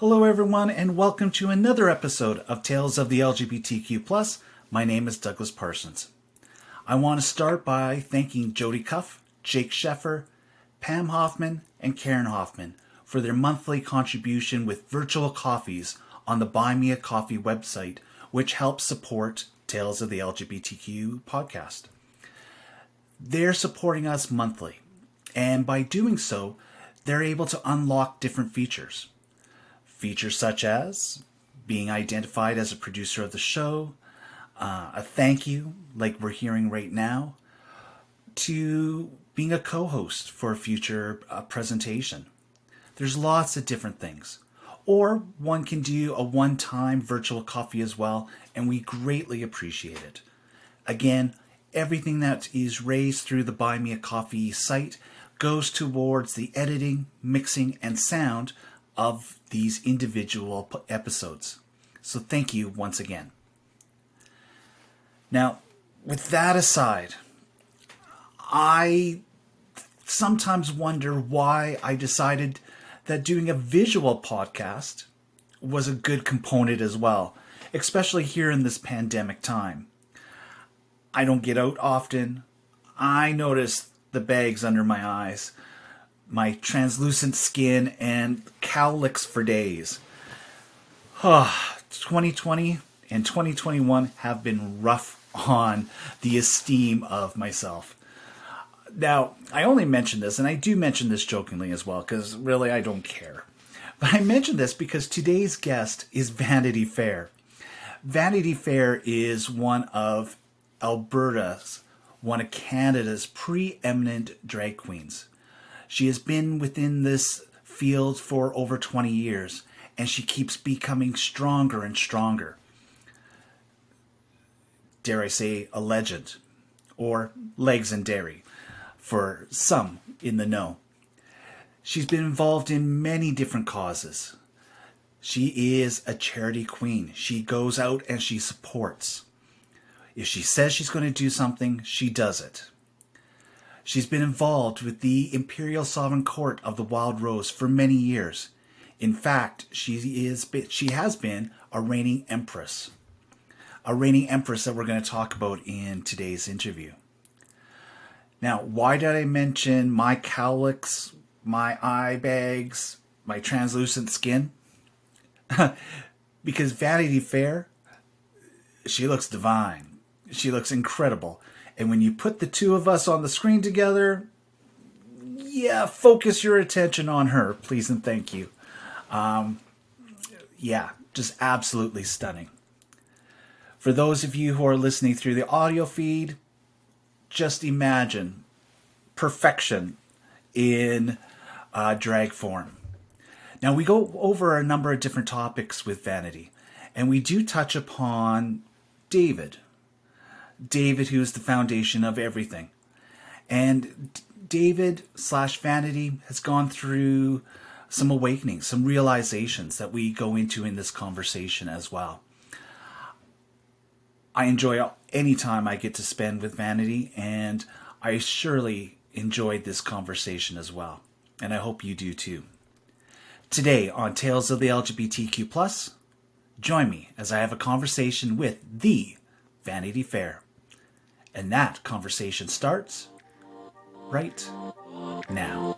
Hello, everyone, and welcome to another episode of Tales of the LGBTQ. My name is Douglas Parsons. I want to start by thanking Jody Cuff, Jake Sheffer, Pam Hoffman, and Karen Hoffman for their monthly contribution with virtual coffees on the Buy Me a Coffee website, which helps support Tales of the LGBTQ podcast. They're supporting us monthly, and by doing so, they're able to unlock different features. Features such as being identified as a producer of the show, uh, a thank you, like we're hearing right now, to being a co host for a future uh, presentation. There's lots of different things. Or one can do a one time virtual coffee as well, and we greatly appreciate it. Again, everything that is raised through the Buy Me a Coffee site goes towards the editing, mixing, and sound of these individual episodes. So thank you once again. Now, with that aside, I sometimes wonder why I decided that doing a visual podcast was a good component as well, especially here in this pandemic time. I don't get out often. I notice the bags under my eyes my translucent skin, and cowlicks for days. 2020 and 2021 have been rough on the esteem of myself. Now, I only mention this, and I do mention this jokingly as well, because really I don't care. But I mention this because today's guest is Vanity Fair. Vanity Fair is one of Alberta's, one of Canada's preeminent drag queens. She has been within this field for over 20 years, and she keeps becoming stronger and stronger. Dare I say, a legend, or legs and dairy, for some in the know. She's been involved in many different causes. She is a charity queen. She goes out and she supports. If she says she's going to do something, she does it. She's been involved with the Imperial Sovereign Court of the Wild Rose for many years. In fact, she is she has been a reigning empress. A reigning empress that we're going to talk about in today's interview. Now, why did I mention my cowlicks, my eye bags, my translucent skin? because Vanity Fair, she looks divine. She looks incredible. And when you put the two of us on the screen together, yeah, focus your attention on her, please and thank you. Um, yeah, just absolutely stunning. For those of you who are listening through the audio feed, just imagine perfection in uh, drag form. Now, we go over a number of different topics with Vanity, and we do touch upon David, David, who is the foundation of everything. And David slash Vanity has gone through some awakenings, some realizations that we go into in this conversation as well. I enjoy any time I get to spend with Vanity, and I surely enjoyed this conversation as well. And I hope you do too. Today on Tales of the LGBTQ, join me as I have a conversation with the Vanity Fair. And that conversation starts right now.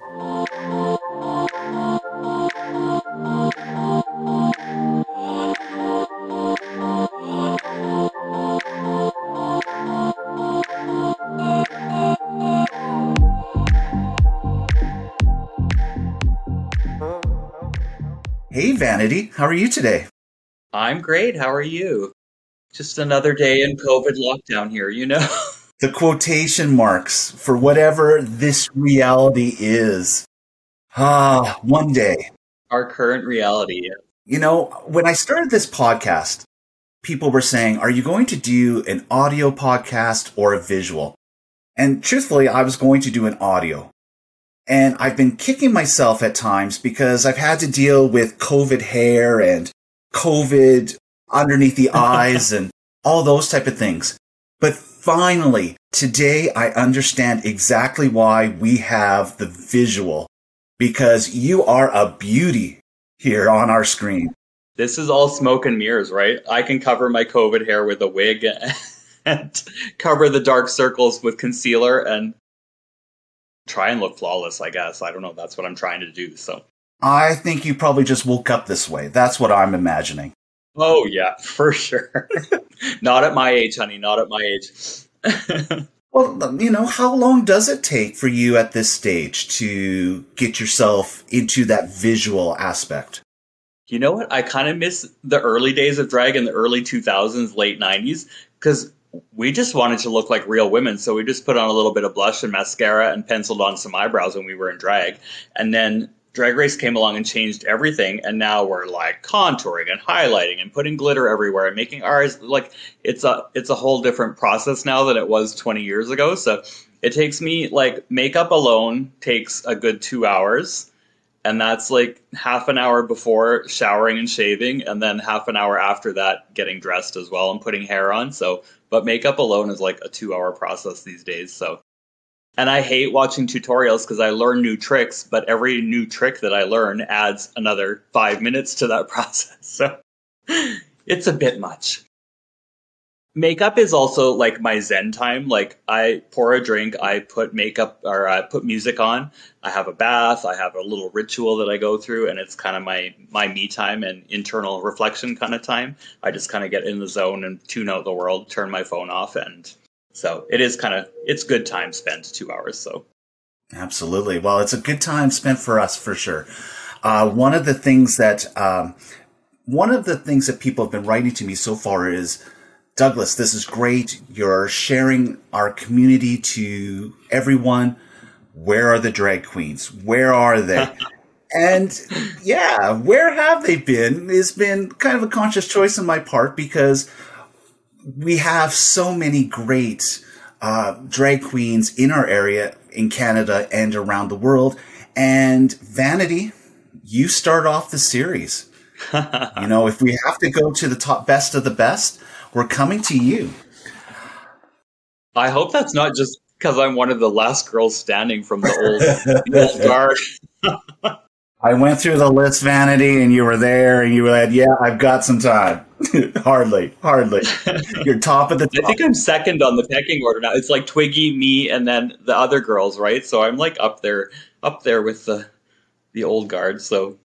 Hey, Vanity. How are you today? I'm great. How are you? Just another day in COVID lockdown here, you know? the quotation marks for whatever this reality is. Ah, one day. Our current reality. You know, when I started this podcast, people were saying, Are you going to do an audio podcast or a visual? And truthfully, I was going to do an audio. And I've been kicking myself at times because I've had to deal with COVID hair and COVID underneath the eyes and all those type of things. But finally, today I understand exactly why we have the visual because you are a beauty here on our screen. This is all smoke and mirrors, right? I can cover my COVID hair with a wig and cover the dark circles with concealer and try and look flawless, I guess. I don't know. That's what I'm trying to do. So I think you probably just woke up this way. That's what I'm imagining. Oh, yeah, for sure. not at my age, honey. Not at my age. well, um, you know, how long does it take for you at this stage to get yourself into that visual aspect? You know what? I kind of miss the early days of drag in the early 2000s, late 90s, because we just wanted to look like real women. So we just put on a little bit of blush and mascara and penciled on some eyebrows when we were in drag. And then Drag Race came along and changed everything, and now we're like contouring and highlighting and putting glitter everywhere and making ours like it's a it's a whole different process now than it was 20 years ago. So it takes me like makeup alone takes a good two hours, and that's like half an hour before showering and shaving, and then half an hour after that getting dressed as well and putting hair on. So, but makeup alone is like a two hour process these days. So and I hate watching tutorials because I learn new tricks, but every new trick that I learn adds another five minutes to that process. So it's a bit much. Makeup is also like my zen time. Like I pour a drink, I put makeup or I put music on. I have a bath. I have a little ritual that I go through, and it's kind of my my me time and internal reflection kind of time. I just kind of get in the zone and tune out the world, turn my phone off, and so it is kind of it's good time spent two hours. So absolutely. Well, it's a good time spent for us for sure. Uh, one of the things that um, one of the things that people have been writing to me so far is Douglas, this is great. You're sharing our community to everyone. Where are the drag queens? Where are they? and yeah, where have they been? It's been kind of a conscious choice on my part because we have so many great uh, drag queens in our area in Canada and around the world. And Vanity, you start off the series. you know, if we have to go to the top best of the best, we're coming to you. I hope that's not just because I'm one of the last girls standing from the old, the old guard. I went through the list, Vanity, and you were there, and you said, "Yeah, I've got some time." hardly, hardly. You're top of the. Top. I think I'm second on the pecking order now. It's like Twiggy, me, and then the other girls, right? So I'm like up there, up there with the the old guard. So,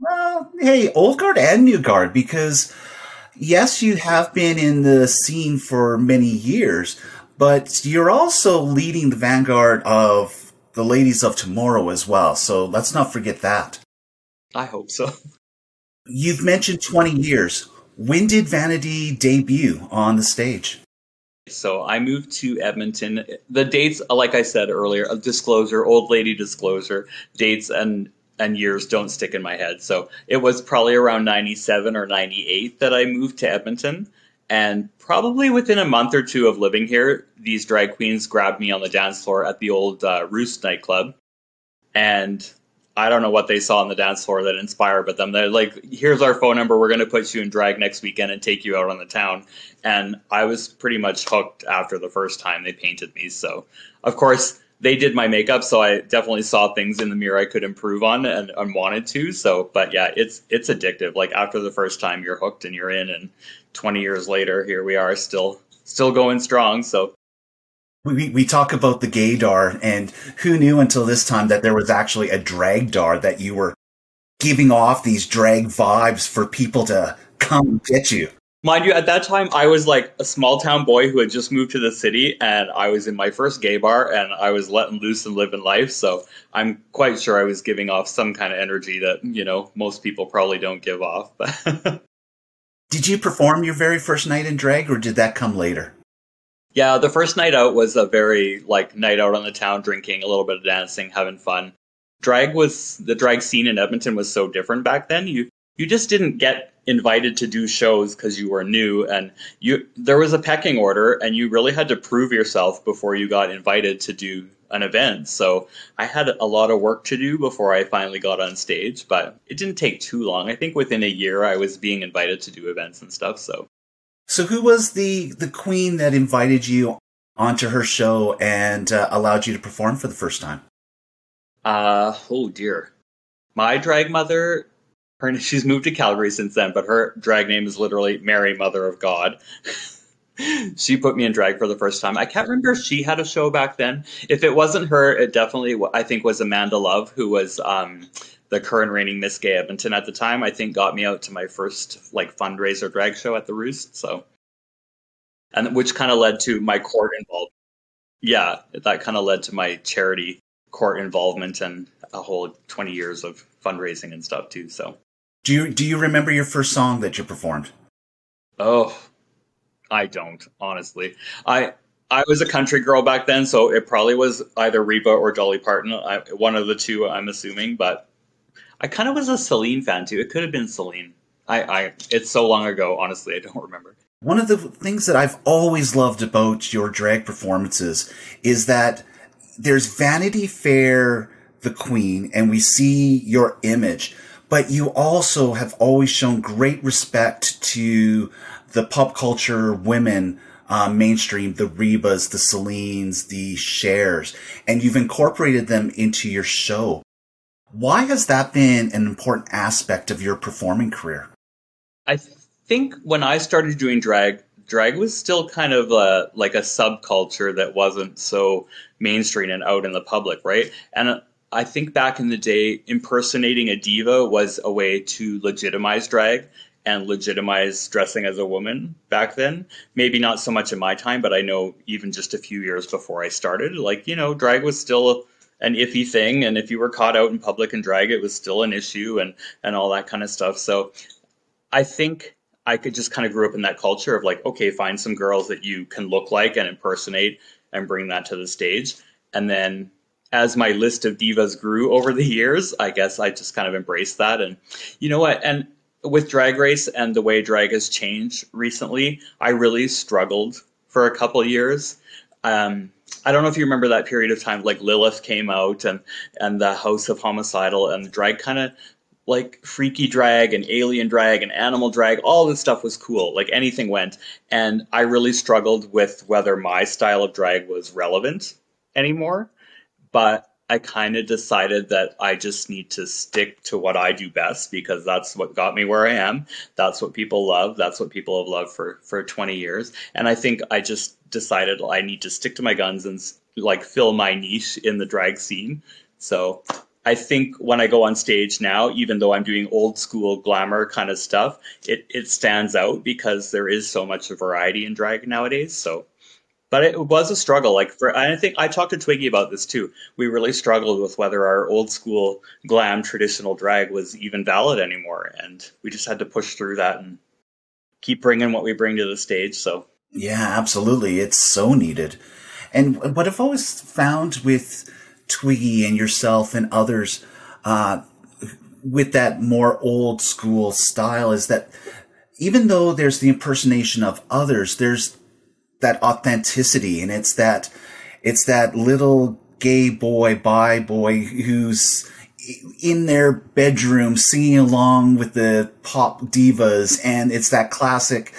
well, hey, old guard and new guard, because yes, you have been in the scene for many years, but you're also leading the vanguard of the ladies of tomorrow as well. So let's not forget that. I hope so. You've mentioned 20 years. When did Vanity debut on the stage? So I moved to Edmonton. The dates, like I said earlier, a disclosure, old lady disclosure, dates and and years don't stick in my head. So it was probably around 97 or 98 that I moved to Edmonton. And probably within a month or two of living here, these drag queens grabbed me on the dance floor at the old uh, Roost nightclub. And I don't know what they saw on the dance floor that inspired, but them they're like, "Here's our phone number. We're going to put you in drag next weekend and take you out on the town." And I was pretty much hooked after the first time they painted me. So, of course, they did my makeup, so I definitely saw things in the mirror I could improve on and, and wanted to. So, but yeah, it's it's addictive. Like after the first time, you're hooked and you're in, and 20 years later, here we are, still still going strong. So we, we talk about the gaydar, and who knew until this time that there was actually a dragdar that you were giving off these drag vibes for people to come get you. Mind you, at that time, I was like a small town boy who had just moved to the city, and I was in my first gay bar, and I was letting loose and living life. So I'm quite sure I was giving off some kind of energy that you know most people probably don't give off. did you perform your very first night in drag, or did that come later? Yeah, the first night out was a very like night out on the town, drinking, a little bit of dancing, having fun. Drag was the drag scene in Edmonton was so different back then. You you just didn't get invited to do shows because you were new and you there was a pecking order and you really had to prove yourself before you got invited to do an event. So I had a lot of work to do before I finally got on stage, but it didn't take too long. I think within a year I was being invited to do events and stuff. So so who was the the queen that invited you onto her show and uh, allowed you to perform for the first time? Uh oh dear. My drag mother her she's moved to Calgary since then, but her drag name is literally Mary Mother of God. she put me in drag for the first time. I can't remember if she had a show back then. If it wasn't her, it definitely I think was Amanda Love, who was um, the current reigning Miss Gay Edmonton at the time. I think got me out to my first like fundraiser drag show at the Roost. So, and which kind of led to my court involvement. Yeah, that kind of led to my charity court involvement and a whole twenty years of fundraising and stuff too. So, do you do you remember your first song that you performed? Oh, I don't honestly. I I was a country girl back then, so it probably was either Reba or Dolly Parton. I, one of the two, I'm assuming. But I kind of was a Celine fan too. It could have been Celine. I, I it's so long ago. Honestly, I don't remember. One of the things that I've always loved about your drag performances is that there's Vanity Fair, the Queen, and we see your image, but you also have always shown great respect to the pop culture women uh, mainstream, the Rebas, the Celines, the Chers, and you've incorporated them into your show. Why has that been an important aspect of your performing career? I think when I started doing drag, drag was still kind of a, like a subculture that wasn't so mainstream and out in the public, right? And I think back in the day, impersonating a diva was a way to legitimize drag and legitimize dressing as a woman back then. Maybe not so much in my time, but I know even just a few years before I started, like, you know, drag was still an iffy thing. And if you were caught out in public and drag, it was still an issue and, and all that kind of stuff. So I think I could just kind of grew up in that culture of like, okay, find some girls that you can look like and impersonate and bring that to the stage. And then as my list of divas grew over the years, I guess I just kind of embraced that. And you know what? And with Drag Race and the way drag has changed recently, I really struggled for a couple years. Um, I don't know if you remember that period of time, like Lilith came out and and the House of Homicidal and drag kind of like freaky drag and alien drag and animal drag, all this stuff was cool. Like anything went. And I really struggled with whether my style of drag was relevant anymore. But I kind of decided that I just need to stick to what I do best because that's what got me where I am. That's what people love. That's what people have loved for for 20 years. And I think I just decided I need to stick to my guns and like fill my niche in the drag scene. So I think when I go on stage now, even though I'm doing old school glamour kind of stuff, it, it stands out because there is so much variety in drag nowadays. So but it was a struggle. Like for, I think I talked to Twiggy about this too. We really struggled with whether our old school glam traditional drag was even valid anymore, and we just had to push through that and keep bringing what we bring to the stage. So yeah, absolutely, it's so needed. And what I've always found with Twiggy and yourself and others, uh, with that more old school style, is that even though there's the impersonation of others, there's that authenticity and it's that it's that little gay boy bi boy who's in their bedroom singing along with the pop divas and it's that classic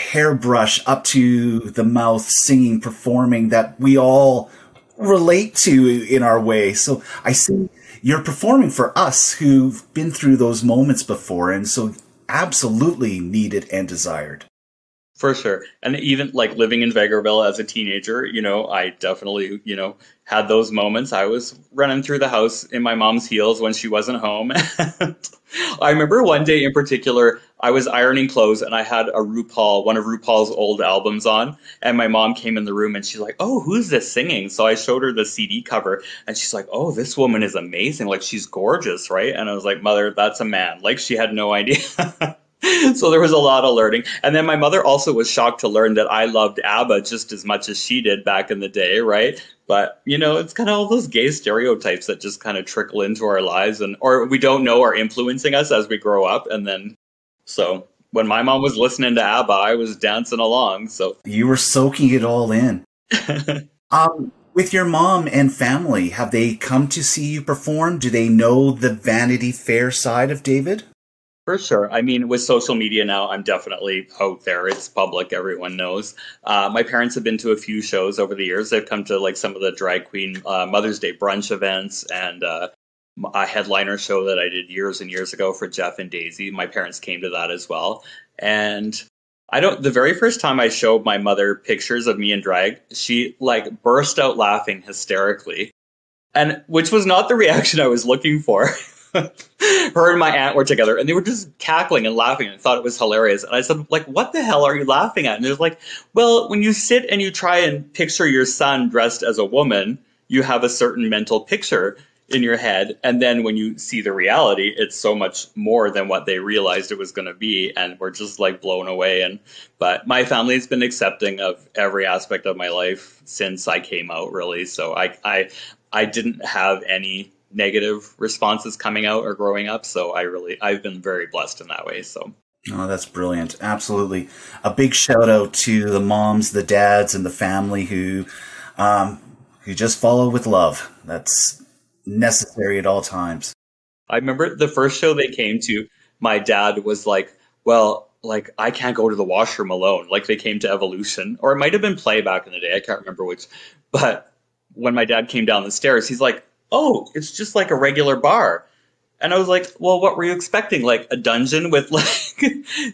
hairbrush up to the mouth singing performing that we all relate to in our way so i see you're performing for us who've been through those moments before and so absolutely needed and desired for sure. And even like living in Vegreville as a teenager, you know, I definitely, you know, had those moments. I was running through the house in my mom's heels when she wasn't home. I remember one day in particular, I was ironing clothes and I had a RuPaul, one of RuPaul's old albums on. And my mom came in the room and she's like, Oh, who's this singing? So I showed her the CD cover and she's like, Oh, this woman is amazing. Like, she's gorgeous, right? And I was like, Mother, that's a man. Like, she had no idea. so there was a lot of learning. And then my mother also was shocked to learn that I loved ABBA just as much as she did back in the day, right? But you know, it's kind of all those gay stereotypes that just kind of trickle into our lives and or we don't know are influencing us as we grow up and then so when my mom was listening to ABBA, I was dancing along. So you were soaking it all in. um, with your mom and family, have they come to see you perform? Do they know the Vanity Fair side of David? For sure. I mean, with social media now, I'm definitely out there. It's public. Everyone knows. Uh, my parents have been to a few shows over the years. They've come to like some of the drag queen uh, Mother's Day brunch events and uh, a headliner show that I did years and years ago for Jeff and Daisy. My parents came to that as well. And I don't, the very first time I showed my mother pictures of me in drag, she like burst out laughing hysterically. And which was not the reaction I was looking for. her and my aunt were together and they were just cackling and laughing and thought it was hilarious. And I said, like, what the hell are you laughing at? And they're like, well, when you sit and you try and picture your son dressed as a woman, you have a certain mental picture in your head. And then when you see the reality, it's so much more than what they realized it was going to be. And we're just like blown away. And, but my family's been accepting of every aspect of my life since I came out, really. So I, I, I didn't have any negative responses coming out or growing up. So I really, I've been very blessed in that way. So. Oh, that's brilliant. Absolutely. A big shout out to the moms, the dads, and the family who, um, who just follow with love. That's necessary at all times. I remember the first show they came to, my dad was like, well, like I can't go to the washroom alone. Like they came to Evolution, or it might have been Play back in the day. I can't remember which. But when my dad came down the stairs, he's like, oh, it's just like a regular bar. And I was like, well, what were you expecting? Like a dungeon with like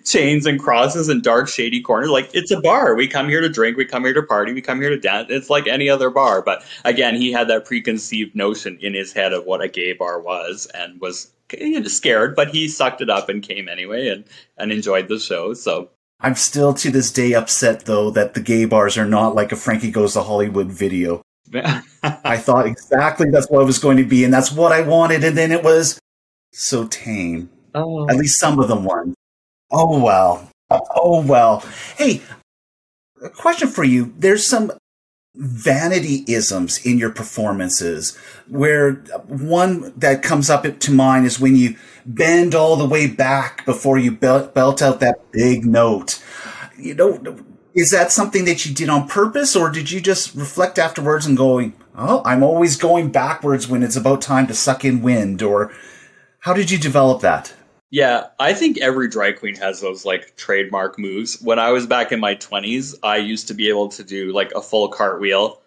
chains and crosses and dark, shady corners? Like, it's a bar. We come here to drink. We come here to party. We come here to dance. It's like any other bar. But again, he had that preconceived notion in his head of what a gay bar was and was scared, but he sucked it up and came anyway and, and enjoyed the show. So I'm still to this day upset though that the gay bars are not like a Frankie Goes to Hollywood video. I thought exactly that's what it was going to be, and that's what I wanted, and then it was so tame. Oh. At least some of them weren't. Oh well. Oh well. Hey, a question for you. There's some vanity isms in your performances where one that comes up to mind is when you bend all the way back before you belt, belt out that big note. You know, is that something that you did on purpose, or did you just reflect afterwards and going, "Oh, I'm always going backwards when it's about time to suck in wind"? Or how did you develop that? Yeah, I think every drag queen has those like trademark moves. When I was back in my 20s, I used to be able to do like a full cartwheel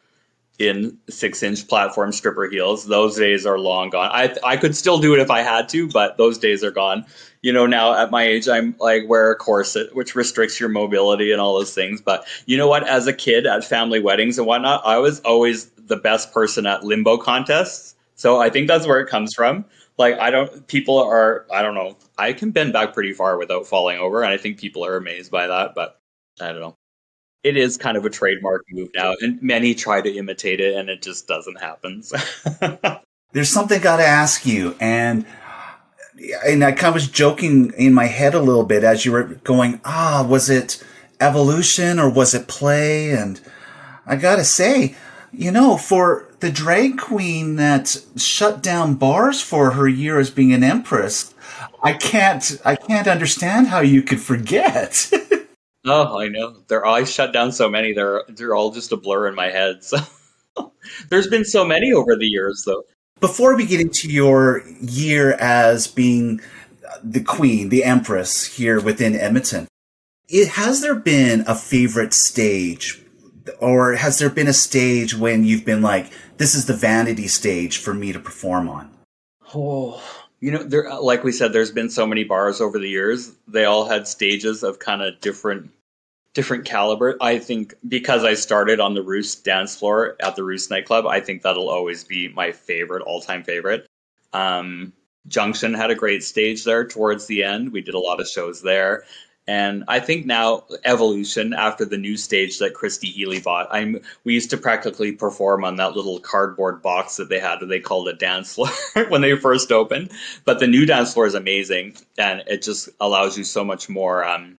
in six inch platform stripper heels. Those days are long gone. I I could still do it if I had to, but those days are gone you know, now at my age, I'm like wear a corset, which restricts your mobility and all those things. But you know what? As a kid at family weddings and whatnot, I was always the best person at limbo contests. So I think that's where it comes from. Like I don't, people are, I don't know, I can bend back pretty far without falling over, and I think people are amazed by that. But I don't know. It is kind of a trademark move now, and many try to imitate it, and it just doesn't happen. There's something I got to ask you, and and I kind of was joking in my head a little bit as you were going, ah, was it evolution or was it play? And I gotta say, you know, for the drag queen that shut down bars for her year as being an empress, I can't, I can't understand how you could forget. oh, I know. They're I shut down so many. They're they're all just a blur in my head. So there's been so many over the years, though. Before we get into your year as being the queen, the empress here within Edmonton, it, has there been a favorite stage or has there been a stage when you've been like, this is the vanity stage for me to perform on? Oh, you know, there, like we said, there's been so many bars over the years. They all had stages of kind of different different caliber. I think because I started on the Roost dance floor at the Roost nightclub, I think that'll always be my favorite, all time favorite. Um, Junction had a great stage there towards the end. We did a lot of shows there. And I think now Evolution, after the new stage that Christy Healy bought, I'm we used to practically perform on that little cardboard box that they had. They called it dance floor when they first opened. But the new dance floor is amazing, and it just allows you so much more um,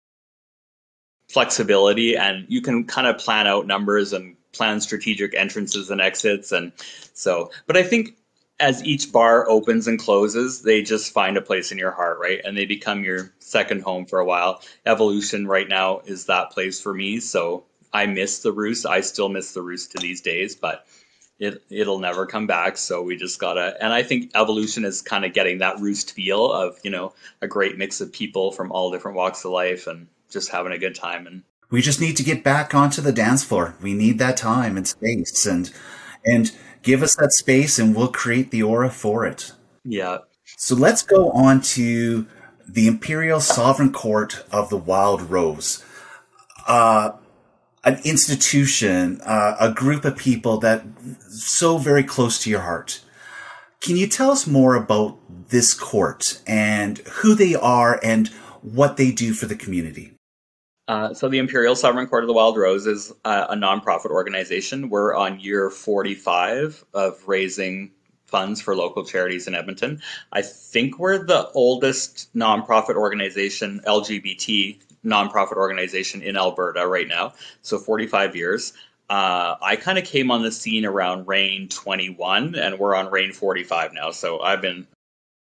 flexibility and you can kind of plan out numbers and plan strategic entrances and exits and so but i think as each bar opens and closes they just find a place in your heart right? And they become your second home for a while. Evolution right now is that place for me. So i miss the roost. I still miss the roost to these days but it it'll never come back. So we just gotta and i think evolution is kind of getting that roost feel of you know a great mix of people from all different walks of life and just having a good time. And we just need to get back onto the dance floor. We need that time and space and and give us that space and we'll create the aura for it. Yeah. So let's go on to the Imperial Sovereign Court of the Wild Rose. Uh, an institution, uh, a group of people that so very close to your heart. Can you tell us more about this court and who they are and what they do for the community? Uh, so the Imperial Sovereign Court of the Wild Rose is uh, a nonprofit organization. We're on year 45 of raising funds for local charities in Edmonton. I think we're the oldest nonprofit organization, LGBT nonprofit organization in Alberta right now. So 45 years. Uh, I kind of came on the scene around Reign 21, and we're on Reign 45 now. So I've been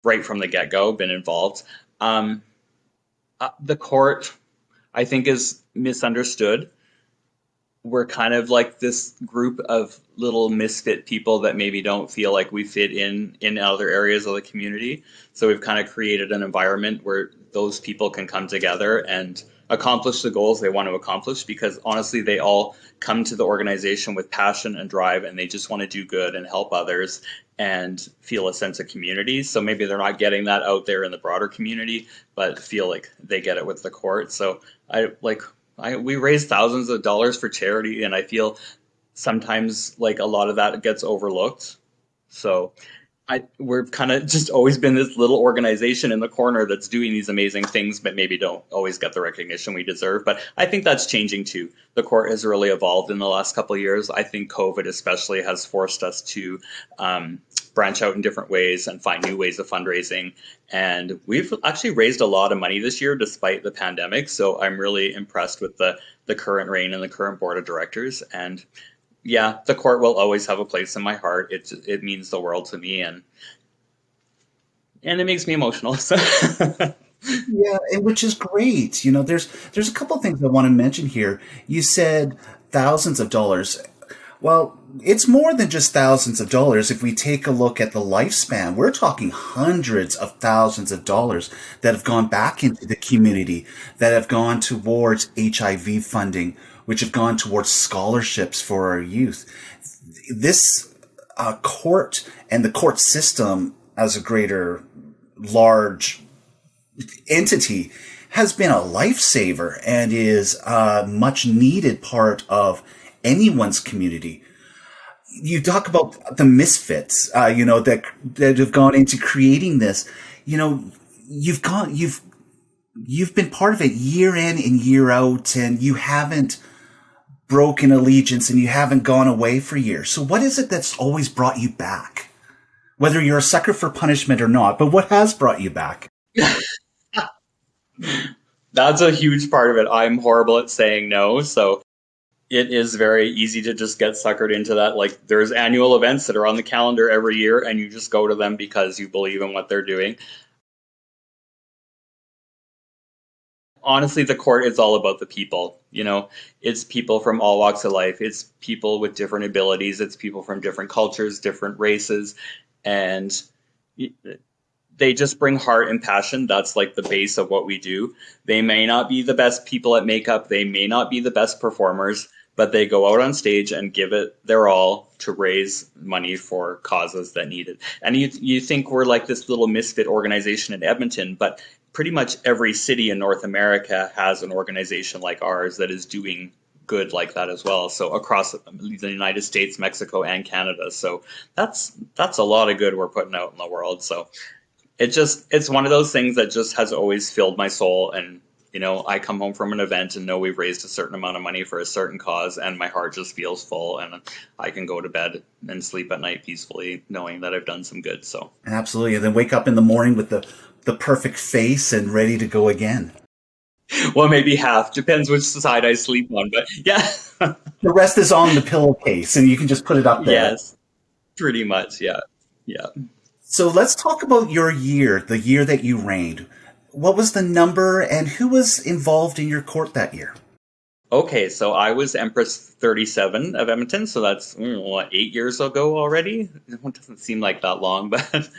right from the get go, been involved. Um, uh, the court, I think, is misunderstood we're kind of like this group of little misfit people that maybe don't feel like we fit in in other areas of the community. So we've kind of created an environment where those people can come together and accomplish the goals they want to accomplish because honestly they all come to the organization with passion and drive and they just want to do good and help others and feel a sense of community. So maybe they're not getting that out there in the broader community, but feel like they get it with the court. So I like I, we raise thousands of dollars for charity, and I feel sometimes like a lot of that gets overlooked. So I, we're kind of just always been this little organization in the corner that's doing these amazing things, but maybe don't always get the recognition we deserve. But I think that's changing too. The court has really evolved in the last couple of years. I think COVID especially has forced us to um, branch out in different ways and find new ways of fundraising. And we've actually raised a lot of money this year despite the pandemic. So I'm really impressed with the the current reign and the current board of directors. And yeah, the court will always have a place in my heart. It it means the world to me, and and it makes me emotional. So. yeah, which is great. You know, there's there's a couple things I want to mention here. You said thousands of dollars. Well, it's more than just thousands of dollars. If we take a look at the lifespan, we're talking hundreds of thousands of dollars that have gone back into the community, that have gone towards HIV funding, which have gone towards scholarships for our youth. This uh, court and the court system as a greater, large entity has been a lifesaver and is a much needed part of anyone's community. You talk about the misfits, uh, you know, that, that have gone into creating this. You know, you've gone, you've, you've been part of it year in and year out, and you haven't broken allegiance and you haven't gone away for years. So what is it that's always brought you back? Whether you're a sucker for punishment or not, but what has brought you back? That's a huge part of it. I'm horrible at saying no. So it is very easy to just get suckered into that. Like there's annual events that are on the calendar every year, and you just go to them because you believe in what they're doing. Honestly, the court is all about the people. You know, it's people from all walks of life. It's people with different abilities. It's people from different cultures, different races, and they just bring heart and passion. That's like the base of what we do. They may not be the best people at makeup. They may not be the best performers but they go out on stage and give it their all to raise money for causes that need it. And you you think we're like this little misfit organization in Edmonton, but pretty much every city in North America has an organization like ours that is doing good like that as well. So across the United States, Mexico, and Canada. So that's that's a lot of good we're putting out in the world. So it just it's one of those things that just has always filled my soul and you know, I come home from an event and know we've raised a certain amount of money for a certain cause, and my heart just feels full, and I can go to bed and sleep at night peacefully, knowing that I've done some good. So absolutely, and then wake up in the morning with the the perfect face and ready to go again. Well, maybe half depends which side I sleep on, but yeah. the rest is on the pillowcase, and you can just put it up there. Yes, pretty much. Yeah, yeah. So let's talk about your year, the year that you reigned what was the number and who was involved in your court that year? Okay, so I was Empress 37 of Edmonton, so that's mm, what, eight years ago already? It doesn't seem like that long, but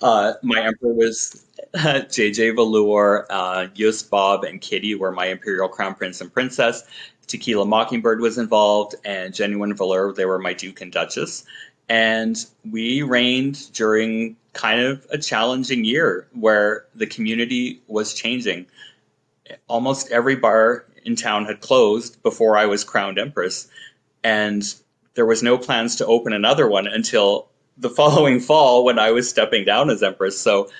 uh, my Emperor was uh, JJ Velour, uh, Just Bob, and Kitty were my Imperial Crown Prince and Princess. Tequila Mockingbird was involved, and Genuine Velour, they were my Duke and Duchess. And we reigned during kind of a challenging year where the community was changing. Almost every bar in town had closed before I was crowned empress, and there was no plans to open another one until the following fall when I was stepping down as empress. So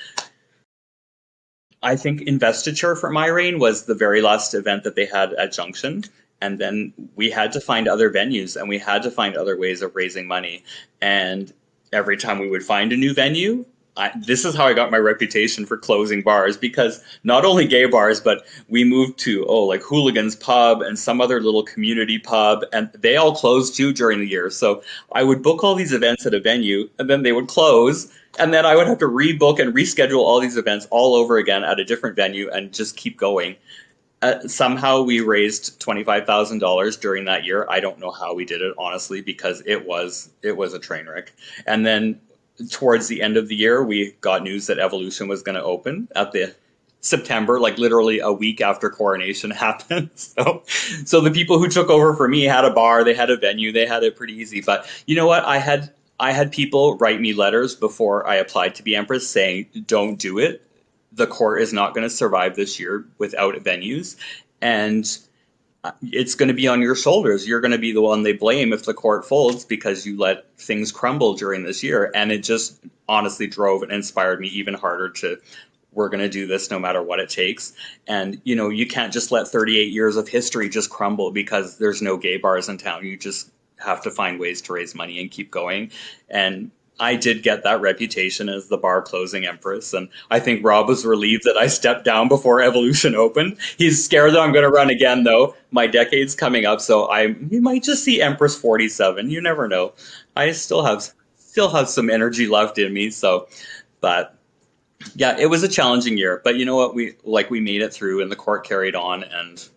I think investiture for my reign was the very last event that they had at Junction. And then we had to find other venues and we had to find other ways of raising money. And every time we would find a new venue, I, this is how I got my reputation for closing bars because not only gay bars, but we moved to oh like Hooligans Pub and some other little community pub, and they all closed too during the year. So I would book all these events at a venue, and then they would close, and then I would have to rebook and reschedule all these events all over again at a different venue and just keep going. Uh, somehow we raised twenty five thousand dollars during that year. I don't know how we did it honestly because it was it was a train wreck. And then towards the end of the year, we got news that Evolution was going to open at the September, like literally a week after coronation happened. So, so the people who took over for me had a bar, they had a venue, they had it pretty easy. But you know what? I had I had people write me letters before I applied to be empress saying, "Don't do it. The court is not going to survive this year without venues." And it's going to be on your shoulders. You're going to be the one they blame if the court folds because you let things crumble during this year. And it just honestly drove and inspired me even harder to we're going to do this no matter what it takes. And you know, you can't just let 38 years of history just crumble because there's no gay bars in town. You just have to find ways to raise money and keep going. And I did get that reputation as the bar closing empress, and I think Rob was relieved that I stepped down before Evolution opened. He's scared that I'm going to run again, though. My decade's coming up, so I you might just see Empress 47. You never know. I still have still have some energy left in me, so but yeah, it was a challenging year, but you know what? We like we made it through, and the court carried on, and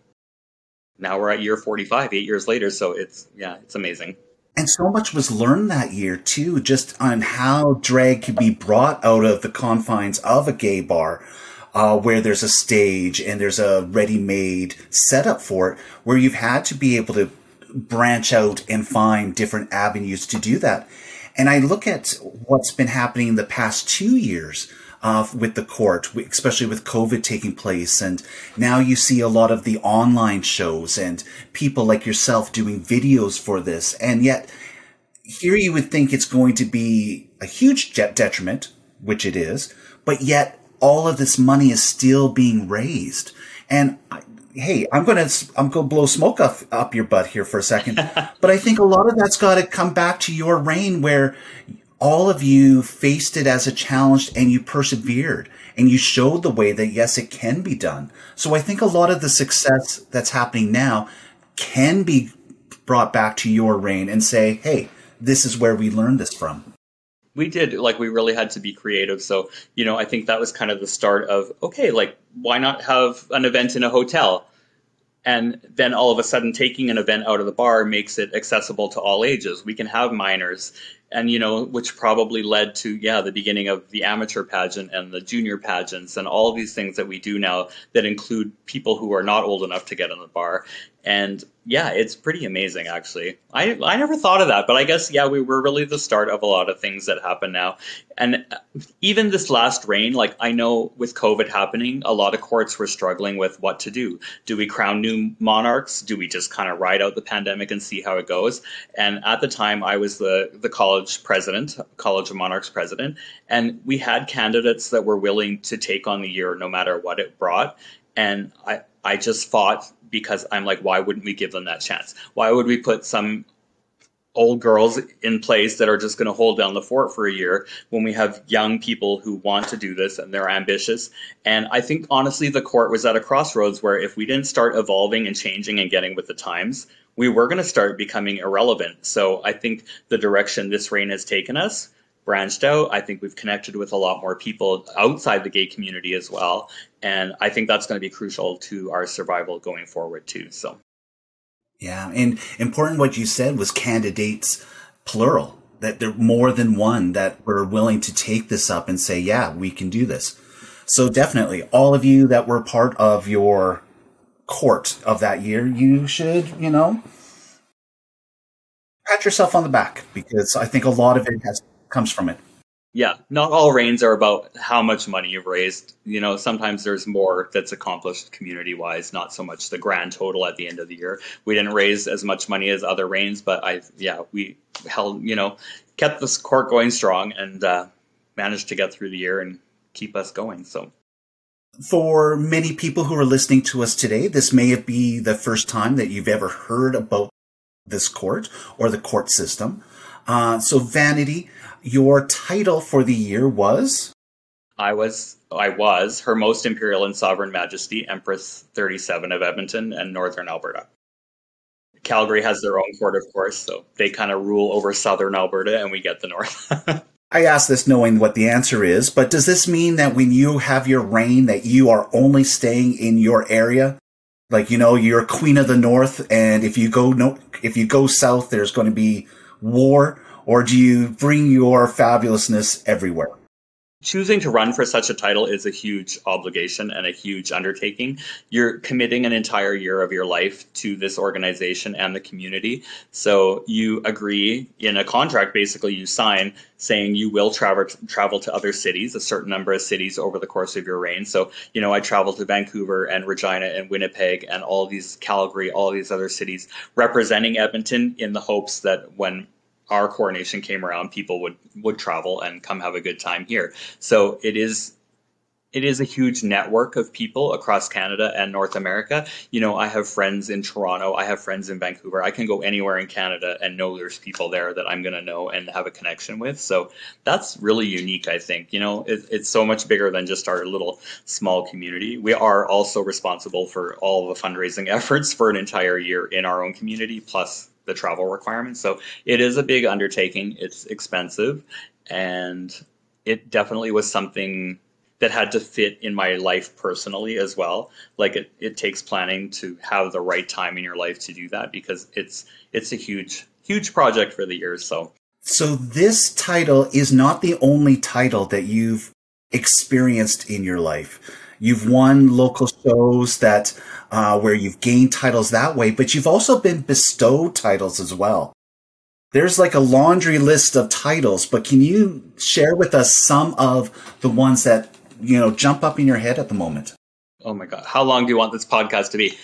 now we're at year 45, eight years later. So it's yeah, it's amazing. And so much was learned that year too, just on how drag could be brought out of the confines of a gay bar, uh, where there's a stage and there's a ready-made setup for it, where you've had to be able to branch out and find different avenues to do that. And I look at what's been happening in the past two years uh, with the court, especially with COVID taking place. And now you see a lot of the online shows and people like yourself doing videos for this. And yet here you would think it's going to be a huge detriment, which it is, but yet all of this money is still being raised. And I, hey, I'm gonna I'm gonna blow smoke up up your butt here for a second, but I think a lot of that's got to come back to your reign where all of you faced it as a challenge and you persevered and you showed the way that yes, it can be done. So I think a lot of the success that's happening now can be brought back to your reign and say, hey, this is where we learned this from. We did, like, we really had to be creative. So, you know, I think that was kind of the start of, okay, like, why not have an event in a hotel? and then all of a sudden taking an event out of the bar makes it accessible to all ages we can have minors and you know which probably led to yeah the beginning of the amateur pageant and the junior pageants and all these things that we do now that include people who are not old enough to get in the bar and yeah, it's pretty amazing actually. I I never thought of that, but I guess yeah, we were really the start of a lot of things that happen now. And uh, even this last reign, like I know with COVID happening, a lot of courts were struggling with what to do. Do we crown new monarchs? Do we just kind of ride out the pandemic and see how it goes? And at the time, I was the the college president, College of Monarchs president, and we had candidates that were willing to take on the year no matter what it brought. And I I just fought because I'm like, why wouldn't we give them that chance? Why would we put some old girls in place that are just going to hold down the fort for a year when we have young people who want to do this and they're ambitious. And I think honestly, the court was at a crossroads where if we didn't start evolving and changing and getting with the times, we were going to start becoming irrelevant. So I think the direction this reign has taken us branched out. I think we've connected with a lot more people outside the gay community as well. And I think that's going to be crucial to our survival going forward too. So yeah, and important what you said was candidates plural that there are more than one that were willing to take this up and say, yeah, we can do this. So definitely all of you that were part of your court of that year, you should, you know, pat yourself on the back because I think a lot of it has comes from it. Yeah, not all reigns are about how much money you've raised. You know, sometimes there's more that's accomplished community wise, not so much the grand total at the end of the year. We didn't raise as much money as other reigns, but I, yeah, we held, you know, kept this court going strong and uh, managed to get through the year and keep us going. So, for many people who are listening to us today, this may be the first time that you've ever heard about this court or the court system. Uh, so, Vanity, your title for the year was? I was I was Her Most Imperial and Sovereign Majesty Empress 37 of Edmonton and Northern Alberta. Calgary has their own court, of course, so they kind of rule over southern Alberta and we get the north. I ask this knowing what the answer is, but does this mean that when you have your reign that you are only staying in your area? Like, you know, you're queen of the north and if you go no if you go south there's going to be war or do you bring your fabulousness everywhere? Choosing to run for such a title is a huge obligation and a huge undertaking. You're committing an entire year of your life to this organization and the community. So you agree in a contract, basically, you sign saying you will travel travel to other cities, a certain number of cities over the course of your reign. So you know, I traveled to Vancouver and Regina and Winnipeg and all these Calgary, all these other cities, representing Edmonton in the hopes that when our coronation came around, people would would travel and come have a good time here. So it is it is a huge network of people across Canada and North America. You know, I have friends in Toronto, I have friends in Vancouver. I can go anywhere in Canada and know there's people there that I'm going to know and have a connection with. So that's really unique, I think. You know, it, it's so much bigger than just our little small community. We are also responsible for all the fundraising efforts for an entire year in our own community, plus the travel requirements. So it is a big undertaking. It's expensive, and it definitely was something that had to fit in my life personally as well. Like it, it takes planning to have the right time in your life to do that because it's it's a huge huge project for the year. So so this title is not the only title that you've experienced in your life. You've won local shows that uh, where you've gained titles that way, but you've also been bestowed titles as well. There's like a laundry list of titles, but can you share with us some of the ones that you know jump up in your head at the moment? Oh my god, how long do you want this podcast to be?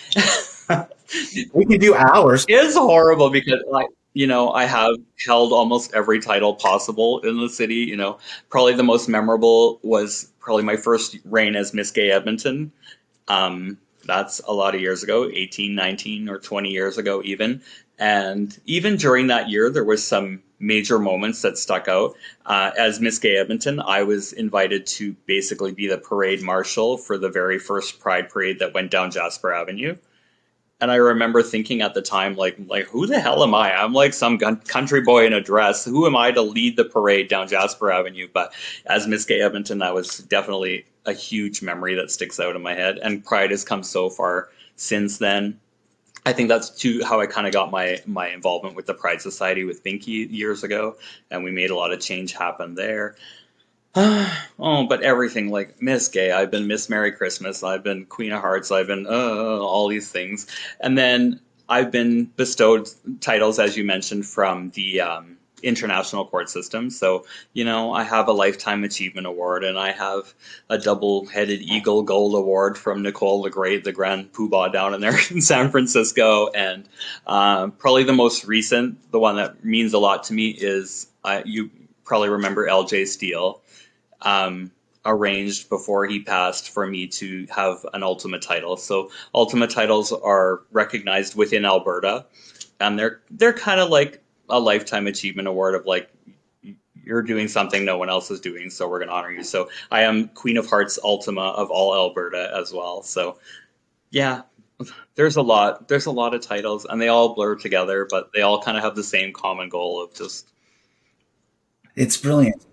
we can do hours. It's horrible because like you know, I have held almost every title possible in the city. You know, probably the most memorable was probably my first reign as Miss Gay Edmonton. Um, that's a lot of years ago, 18, 19, or 20 years ago, even. And even during that year, there was some major moments that stuck out. Uh, as Miss Gay Edmonton, I was invited to basically be the parade marshal for the very first Pride parade that went down Jasper Avenue and I remember thinking at the time, like, like who the hell am I? I'm like some country boy in a dress. Who am I to lead the parade down Jasper Avenue? But as Miss Gay Edmonton, that was definitely a huge memory that sticks out in my head. And Pride has come so far since then. I think that's too how I kind of got my my involvement with the Pride Society with Binky years ago, and we made a lot of change happen there. oh, but everything like Miss Gay, I've been Miss Merry Christmas, I've been Queen of Hearts, I've been uh, all these things, and then I've been bestowed titles, as you mentioned, from the um, international court system. So, you know, I have a Lifetime Achievement Award and I have a double headed Eagle Gold Award from Nicole the Great, the Grand Poobah down in there in San Francisco. And uh, probably the most recent, the one that means a lot to me is uh, you probably remember LJ Steele um, arranged before he passed for me to have an ultimate title. So ultimate titles are recognized within Alberta, and they're they're kind of like a lifetime achievement award of like you're doing something no one else is doing, so we're going to honor you. So I am Queen of Hearts Ultima of all Alberta as well. So yeah, there's a lot there's a lot of titles and they all blur together, but they all kind of have the same common goal of just it's brilliant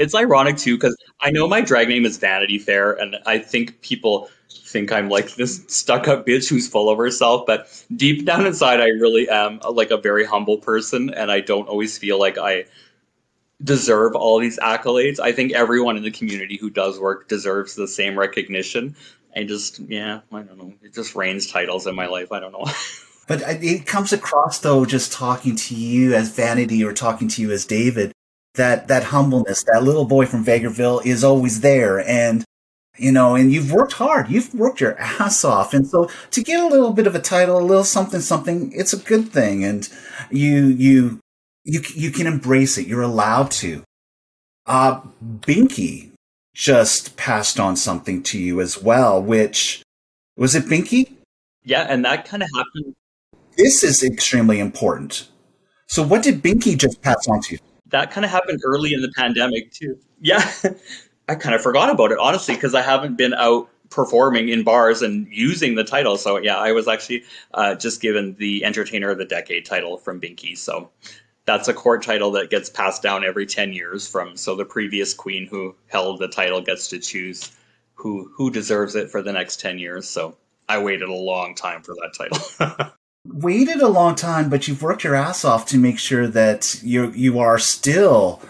it's ironic too because I know my drag name is Vanity Fair, and I think people think I'm like this stuck up bitch who's full of herself. But deep down inside, I really am like a very humble person, and I don't always feel like I deserve all these accolades. I think everyone in the community who does work deserves the same recognition. I just, yeah, I don't know. It just rains titles in my life. I don't know. but it comes across though, just talking to you as Vanity or talking to you as David that that humbleness, that little boy from Vegreville is always there, and you know, and you've worked hard, you've worked your ass off, and so to get a little bit of a title, a little something, something, it's a good thing, and you you you you can embrace it. You're allowed to. Uh, Binky just passed on something to you as well, which was it Binky? Yeah, and that kind of happened. This is extremely important. So, what did Binky just pass on to you? That kind of happened early in the pandemic, too. Yeah, I kind of forgot about it, honestly, because I haven't been out performing in bars and using the title. So, yeah, I was actually uh, just given the Entertainer of the Decade title from Binky. So, that's a court title that gets passed down every 10 years from so the previous queen who held the title gets to choose who who deserves it for the next 10 years so i waited a long time for that title waited a long time but you've worked your ass off to make sure that you you are still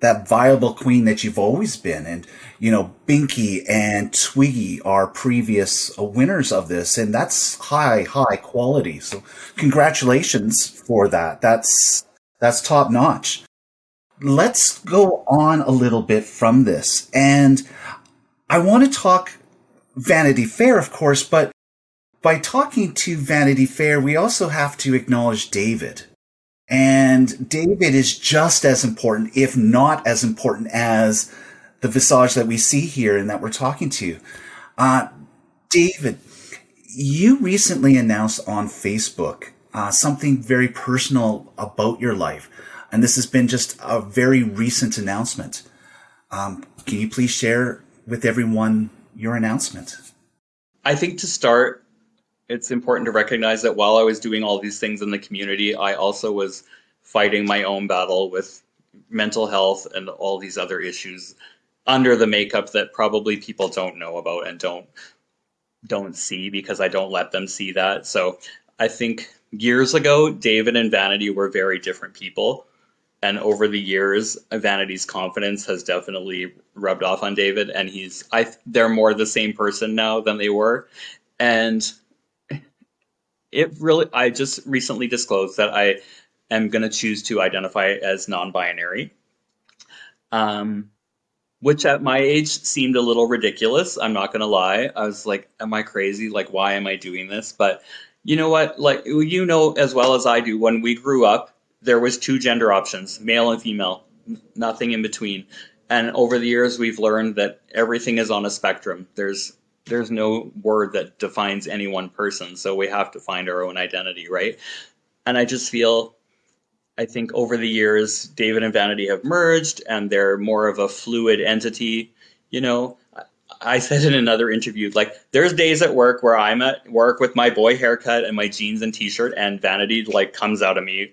that viable queen that you've always been and you know binky and twiggy are previous winners of this and that's high high quality so congratulations for that that's that's top notch. Let's go on a little bit from this. And I want to talk Vanity Fair, of course, but by talking to Vanity Fair, we also have to acknowledge David. And David is just as important, if not as important as the visage that we see here and that we're talking to. Uh, David, you recently announced on Facebook uh, something very personal about your life. And this has been just a very recent announcement. Um, can you please share with everyone your announcement? I think to start, it's important to recognize that while I was doing all these things in the community, I also was fighting my own battle with mental health and all these other issues under the makeup that probably people don't know about and don't don't see because I don't let them see that. So I think years ago, David and Vanity were very different people. And over the years, Vanity's confidence has definitely rubbed off on David, and he's I they're more the same person now than they were, and it really I just recently disclosed that I am going to choose to identify as non-binary, um, which at my age seemed a little ridiculous. I'm not going to lie. I was like, "Am I crazy? Like, why am I doing this?" But you know what? Like you know as well as I do, when we grew up, there was two gender options, male and female, nothing in between. And over the years, we've learned that everything is on a spectrum. There's there's no word that defines any one person, so we have to find our own identity, right? And I just feel I think over the years, David and Vanity have merged and they're more of a fluid entity. You know, I said in another interview, like there's days at work where I'm at work with my boy haircut and my jeans and t-shirt, and vanity like comes out of me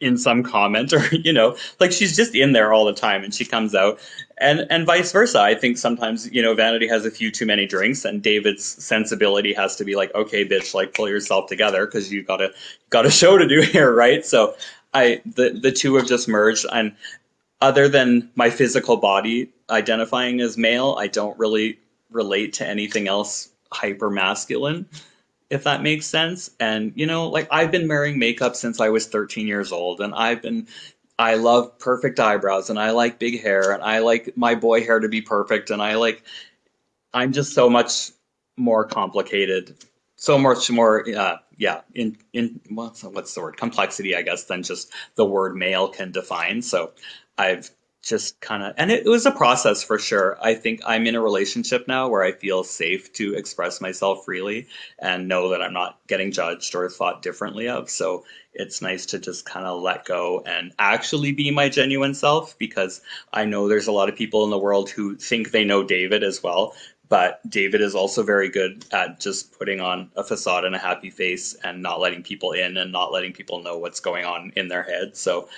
in some comment, or you know, like she's just in there all the time, and she comes out, and and vice versa. I think sometimes you know vanity has a few too many drinks, and David's sensibility has to be like, okay, bitch, like pull yourself together because you got a got a show to do here, right? So I the the two have just merged, and other than my physical body identifying as male, I don't really relate to anything else hyper masculine, if that makes sense. And, you know, like I've been wearing makeup since I was 13 years old, and I've been, I love perfect eyebrows, and I like big hair, and I like my boy hair to be perfect, and I like, I'm just so much more complicated so much more uh, yeah in in what's, what's the word complexity i guess than just the word male can define so I've just kind of, and it, it, was a process for sure. I think I'm in a relationship now where I feel safe to express myself freely and know that I'm not getting judged or thought differently of. So it's nice to just kind of let go and actually be my genuine self because I know there's a lot of people in the world who think they know David as well. But David is also very good at just putting on a facade and a happy face and not letting people in and not letting people know what's going on in their head. So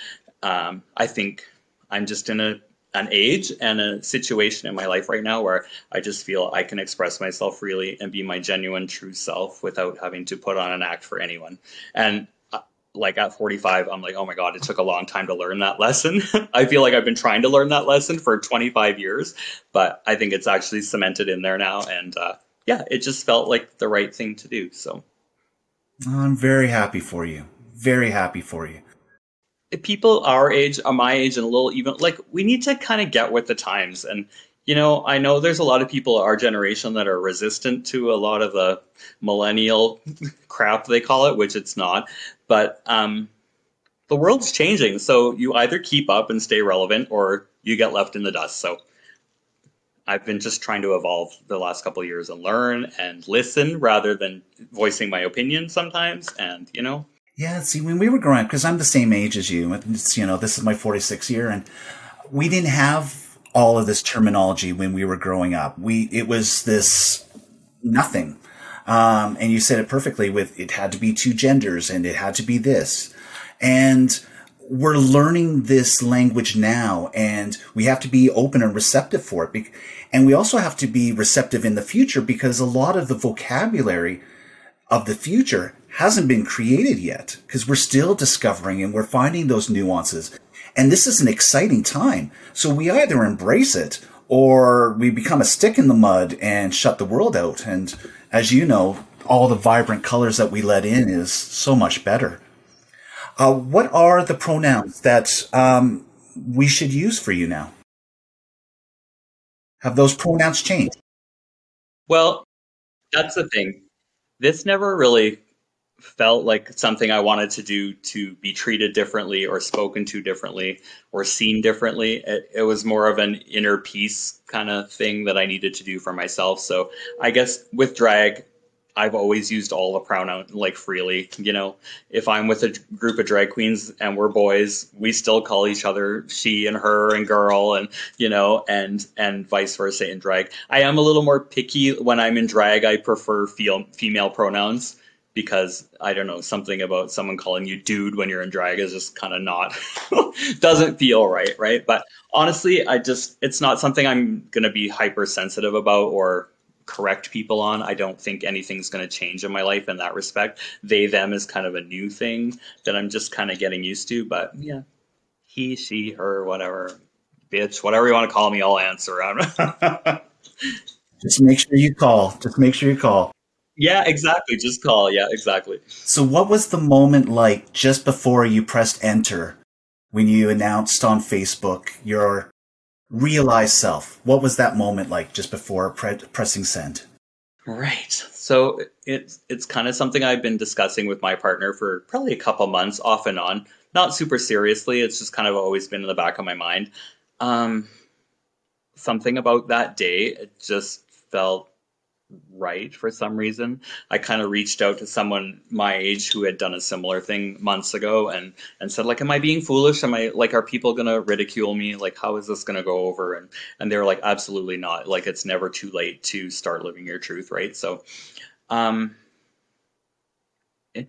um, I think I'm just in a an age and a situation in my life right now where I just feel I can express myself freely and be my genuine true self without having to put on an act for anyone. And uh, like at 45, I'm like, oh my God, it took a long time to learn that lesson. I feel like I've been trying to learn that lesson for 25 years, but I think it's actually cemented in there now. And uh, yeah, it just felt like the right thing to do. So I'm very happy for you. Very happy for you. People our age, uh, my age, and a little even like we need to kind of get with the times. And you know, I know there's a lot of people our generation that are resistant to a lot of the millennial crap they call it, which it's not. But um, the world's changing, so you either keep up and stay relevant, or you get left in the dust. So I've been just trying to evolve the last couple years and learn and listen rather than voicing my opinion sometimes. And you know, yeah. See, when we were growing up, because I'm the same age as you, it's, you know, this is my 46th year, and we didn't have all of this terminology when we were growing up. We it was this nothing. Um, and you said it perfectly with it had to be two genders and it had to be this. And we're learning this language now and we have to be open and receptive for it. And we also have to be receptive in the future because a lot of the vocabulary of the future hasn't been created yet because we're still discovering and we're finding those nuances. And this is an exciting time. So we either embrace it or we become a stick in the mud and shut the world out. And as you know, all the vibrant colors that we let in is so much better. Uh, what are the pronouns that um, we should use for you now? Have those pronouns changed? Well, that's the thing. This never really felt like something I wanted to do to be treated differently or spoken to differently or seen differently. It, it, was more of an inner peace kind of thing that I needed to do for myself. So I guess with drag, I've always used all the pronoun like freely. You know, if I'm with a group of drag queens and we're boys, we still call each other she and her and girl and you know, and and vice versa in drag. I am a little more picky when I'm in drag. I prefer feel, female pronouns because I don't know something about someone calling you dude when you're in drag is just kind of not doesn't feel right, right? But honestly, I just it's not something I'm gonna be hypersensitive about or correct people on. I don't think anything's going to change in my life in that respect. They, them is kind of a new thing that I'm just kind of getting used to. But yeah, he, she, her, whatever, bitch, whatever you want to call me, I'll answer. just make sure you call. Just make sure you call. Yeah, exactly. Just call. Yeah, exactly. So, what was the moment like just before you pressed enter when you announced on Facebook your realized self. What was that moment like just before pre- pressing send? Right. So it's it's kind of something I've been discussing with my partner for probably a couple months, off and on. Not super seriously. It's just kind of always been in the back of my mind. Um, something about that day. It just felt right for some reason. I kind of reached out to someone my age who had done a similar thing months ago and and said like am I being foolish? Am I like are people going to ridicule me? Like how is this going to go over? And and they were like absolutely not. Like it's never too late to start living your truth, right? So um it,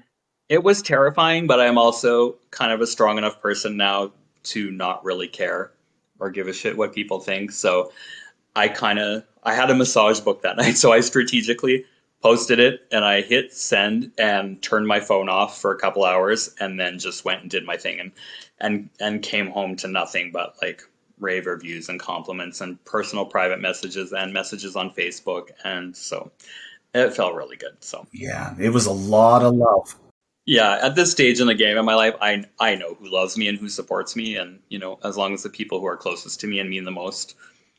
it was terrifying, but I'm also kind of a strong enough person now to not really care or give a shit what people think. So I kind of I had a massage book that night, so I strategically posted it and I hit send and turned my phone off for a couple hours and then just went and did my thing and and and came home to nothing but like rave reviews and compliments and personal private messages and messages on Facebook and so it felt really good. So yeah, it was a lot of love. Yeah, at this stage in the game in my life, I I know who loves me and who supports me, and you know, as long as the people who are closest to me and mean the most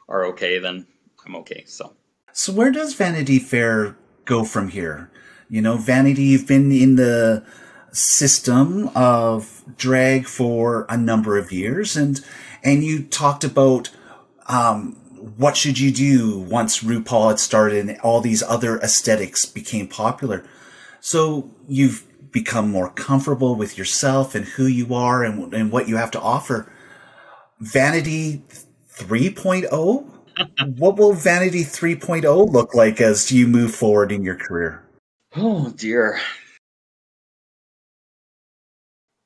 are okay, then I'm okay. So, so where does Vanity Fair go from here? You know, Vanity, you've been in the system of drag for a number of years, and and you talked about um, what should you do once RuPaul had started and all these other aesthetics became popular. So you've become more comfortable with yourself and who you are and, and what you have to offer. Vanity 3.0 what will Vanity 3.0 look like as you move forward in your career? Oh dear.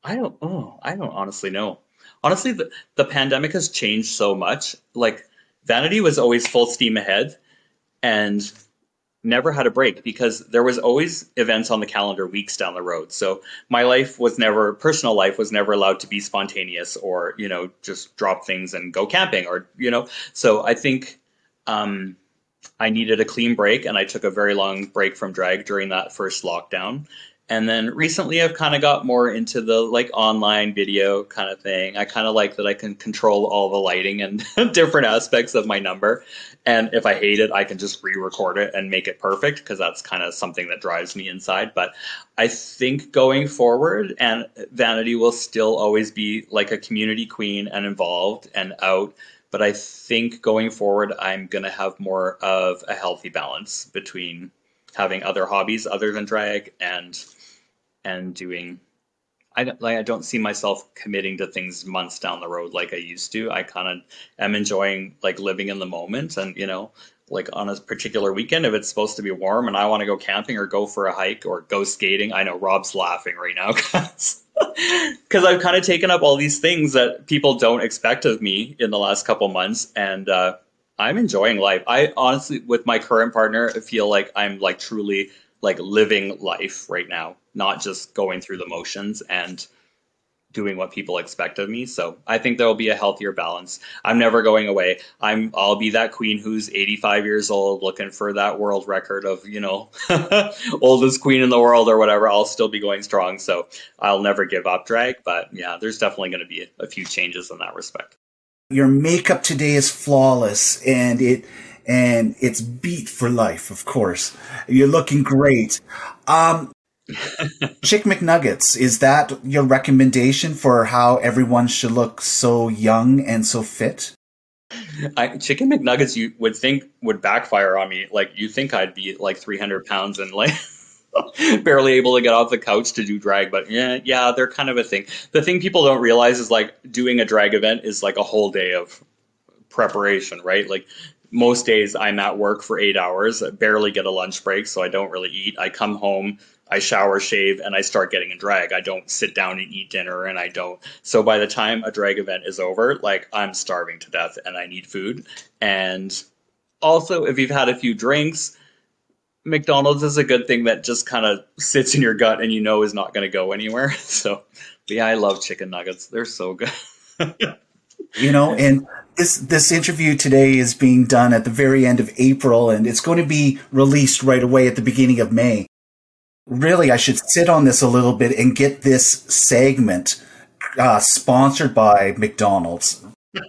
I don't oh, I don't honestly know. Honestly, the, the pandemic has changed so much. Like Vanity was always full steam ahead and never had a break because there was always events on the calendar weeks down the road. So my life was never personal life was never allowed to be spontaneous or, you know, just drop things and go camping or, you know. So I think um, I needed a clean break and I took a very long break from drag during that first lockdown. And then recently I've kind of got more into the like online video kind of thing. I kind of like that I can control all the lighting and different aspects of my number. And if I hate it, I can just re-record it and make it perfect because that's kind of something that drives me inside. But I think going forward and Vanity will still always be like a community queen and involved and out but I think going forward, I'm going to have more of a healthy balance between having other hobbies other than drag and and doing. I don't, like I don't see myself committing to things months down the road like I used to. I kind of am enjoying like living in the moment, and you know, like on a particular weekend, if it's supposed to be warm and I want to go camping or go for a hike or go skating. I know Rob's laughing right now because I've kind of taken up all these things that people don't expect of me in the last couple months, and uh, I'm enjoying life. I honestly, with my current partner, feel like I'm like truly like living life right now, not just going through the motions and doing what people expect of me. So I think there will be a healthier balance. I'm never going away. I'm I'll be that queen who's 85 years old looking for that world record of, you know, oldest queen in the world or whatever. I'll still be going strong. So I'll never give up drag, but yeah, there's definitely going to be a, few changes in that respect. Your makeup today is flawless and it and it's beat for life, of course. You're looking great. Um, Chick McNuggets, is that your recommendation for how everyone should look so young and so fit? I, chicken McNuggets, you would think would backfire on me. Like you think I'd be like 300 pounds and like barely able to get off the couch to do drag, but yeah, yeah, they're kind of a thing. The thing people don't realize is like doing a drag event is like a whole day of preparation, right? Like most days I'm at work for eight hours, I barely get a lunch break, so I don't really eat. I come home I shower, shave, and I start getting a drag. I don't sit down and eat dinner, and I don't. So by the time a drag event is over, like I'm starving to death and I need food. And also, if you've had a few drinks, McDonald's is a good thing that just kind of sits in your gut and you know is not going to go anywhere. So, yeah, I love chicken nuggets. They're so good. you know, and this this interview today is being done at the very end of April, and it's going to be released right away at the beginning of May. Really, I should sit on this a little bit and get this segment uh, sponsored by McDonald's.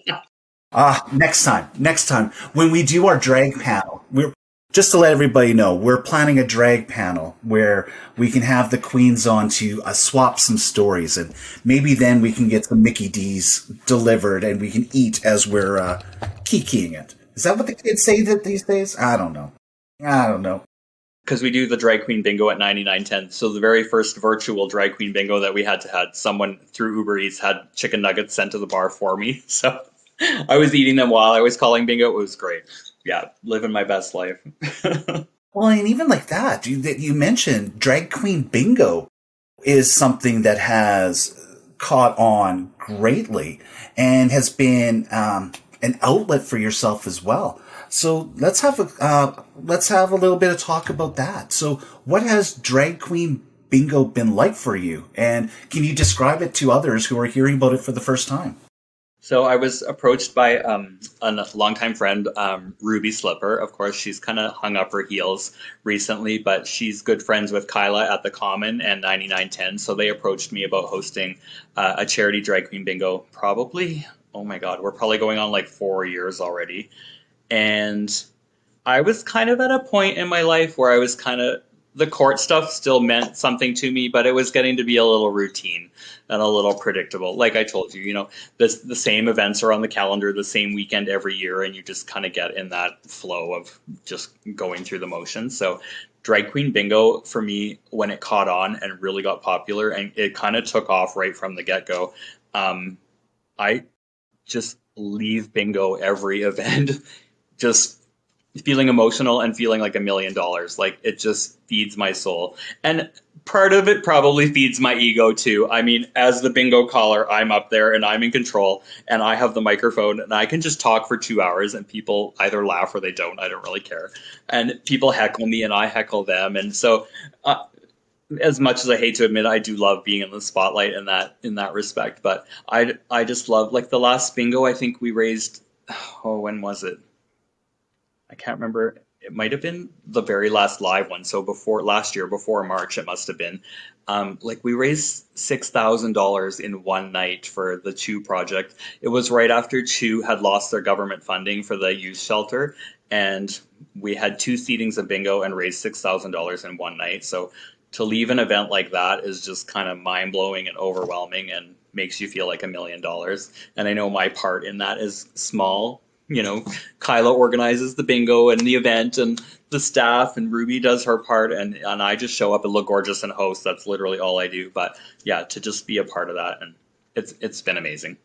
Ah, uh, next time, next time. When we do our drag panel, we're just to let everybody know, we're planning a drag panel where we can have the queens on to uh, swap some stories, and maybe then we can get some Mickey D's delivered, and we can eat as we're uh, kikiing it. Is that what the kids say that these days? I don't know. I don't know because we do the drag queen bingo at 9910 so the very first virtual drag queen bingo that we had to had someone through uber eats had chicken nuggets sent to the bar for me so i was eating them while i was calling bingo it was great yeah living my best life well and even like that you, that you mentioned drag queen bingo is something that has caught on greatly and has been um, an outlet for yourself as well so let's have a uh, let's have a little bit of talk about that. So, what has drag queen bingo been like for you, and can you describe it to others who are hearing about it for the first time? So I was approached by um, a longtime friend, um, Ruby Slipper. Of course, she's kind of hung up her heels recently, but she's good friends with Kyla at the Common and 9910. So they approached me about hosting uh, a charity drag queen bingo. Probably, oh my God, we're probably going on like four years already. And I was kind of at a point in my life where I was kind of the court stuff still meant something to me, but it was getting to be a little routine and a little predictable. Like I told you, you know, the the same events are on the calendar the same weekend every year, and you just kind of get in that flow of just going through the motions. So, Drag Queen Bingo for me, when it caught on and really got popular, and it kind of took off right from the get go, um, I just leave bingo every event just feeling emotional and feeling like a million dollars. Like it just feeds my soul. And part of it probably feeds my ego too. I mean, as the bingo caller, I'm up there and I'm in control and I have the microphone and I can just talk for two hours and people either laugh or they don't. I don't really care. And people heckle me and I heckle them. And so, uh, as much as I hate to admit, I do love being in the spotlight in that in that respect. But I I just love like the last bingo. I think we raised. Oh, when was it? I can't remember it might have been the very last live one. So before last year, before March, it must have been. Um, like we raised six thousand dollars in one night for the Chew project. It was right after Chew had lost their government funding for the youth shelter, and we had two seatings of bingo and raised six thousand dollars in one night. So to leave an event like that is just kind of mind blowing and overwhelming, and makes you feel like a million dollars. And I know my part in that is small, you know, Kyla organizes the bingo and the event and the staff and Ruby does her part and, and I just show up and look gorgeous and host. That's literally all I do. But yeah, to just be a part of that and it's it's been amazing.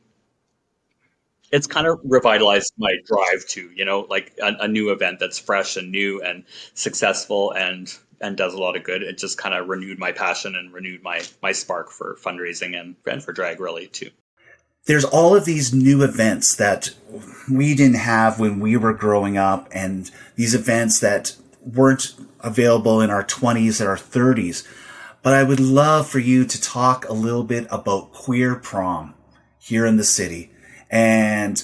It's kind of revitalized my drive to, you know, like a, a new event that's fresh and new and successful and and does a lot of good. It just kind of renewed my passion and renewed my my spark for fundraising and, and for drag really too there's all of these new events that we didn't have when we were growing up and these events that weren't available in our 20s or our 30s. But I would love for you to talk a little bit about queer prom here in the city and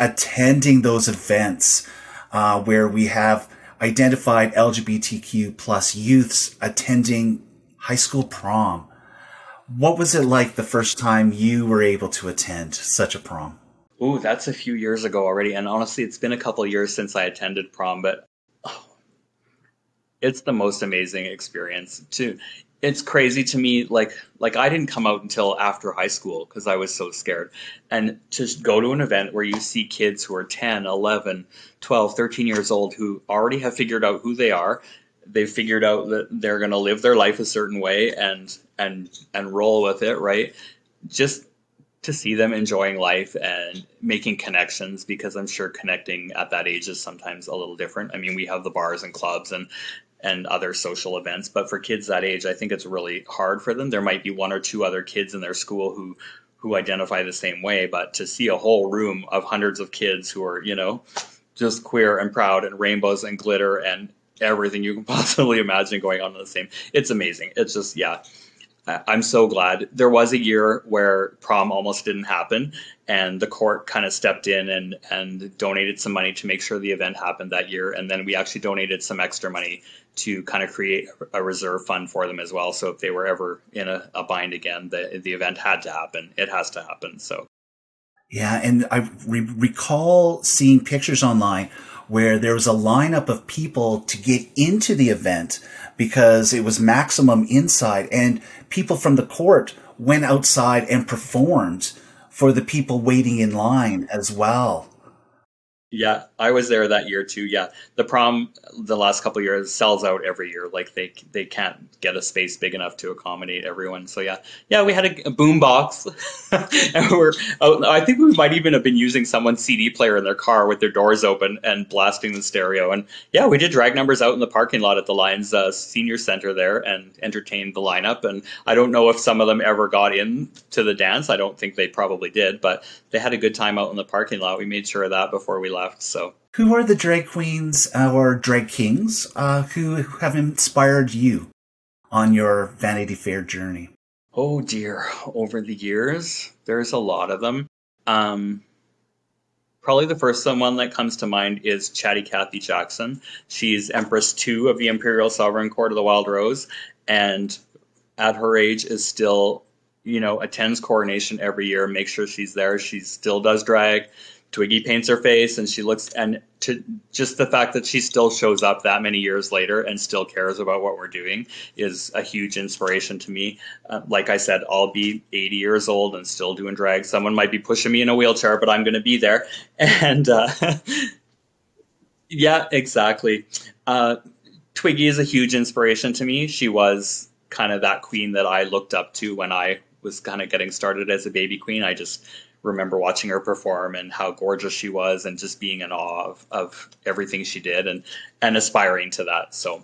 attending those events uh, where we have identified LGBTQ plus youths attending high school prom what was it like the first time you were able to attend such a prom? Ooh, that's a few years ago already. And honestly, it's been a couple years since I attended prom, but oh, it's the most amazing experience. To it's crazy to me like like I didn't come out until after high school because I was so scared. And to go to an event where you see kids who are 10, 11, 12, 13 years old who already have figured out who they are they've figured out that they're going to live their life a certain way and and and roll with it right? Just to see them enjoying life and making connections because i'm sure connecting at that age is sometimes a little different. I mean we have the bars and clubs and and other social events but for kids that age i think it's really hard for them. There might be one or two other kids in their school who who identify the same way but to see a whole room of hundreds of kids who are you know just queer and proud and rainbows and glitter and everything you can possibly imagine going on in the same. It's amazing. It's just yeah. I'm so glad. There was a year where prom almost didn't happen, and the court kind of stepped in and and donated some money to make sure the event happened that year. And then we actually donated some extra money to kind of create a reserve fund for them as well. So if they were ever in a, a bind again, the the event had to happen. It has to happen. So yeah, and I re- recall seeing pictures online where there was a lineup of people to get into the event because it was maximum inside and people from the court went outside and performed for the people waiting in line as well. Yeah, I was there that year too. Yeah, the prom the last couple years sells out every year. Like they they can't get a space big enough to accommodate everyone. So yeah, yeah, we had a, a boom box, and we're I think we might even have been using someone's CD player in their car with their doors open and blasting the stereo. And yeah, we did drag numbers out in the parking lot at the Lions uh, Senior Center there and entertained the lineup. And I don't know if some of them ever got in to the dance. I don't think they probably did, but they had a good time out in the parking lot. We made sure of that before we left. So, who are the drag queens uh, or drag kings uh, who have inspired you on your Vanity Fair journey? Oh dear, over the years, there's a lot of them. Um, probably the first one that comes to mind is Chatty Cathy Jackson. She's Empress Two of the Imperial Sovereign Court of the Wild Rose, and at her age is still you know attends coronation every year makes sure she's there she still does drag Twiggy paints her face and she looks and to just the fact that she still shows up that many years later and still cares about what we're doing is a huge inspiration to me. Uh, like I said, I'll be 80 years old and still doing drag. Someone might be pushing me in a wheelchair, but I'm going to be there. And uh, yeah, exactly. Uh, Twiggy is a huge inspiration to me. She was kind of that queen that I looked up to when I was kind of getting started as a baby queen. I just remember watching her perform and how gorgeous she was and just being in awe of, of everything she did and and aspiring to that. So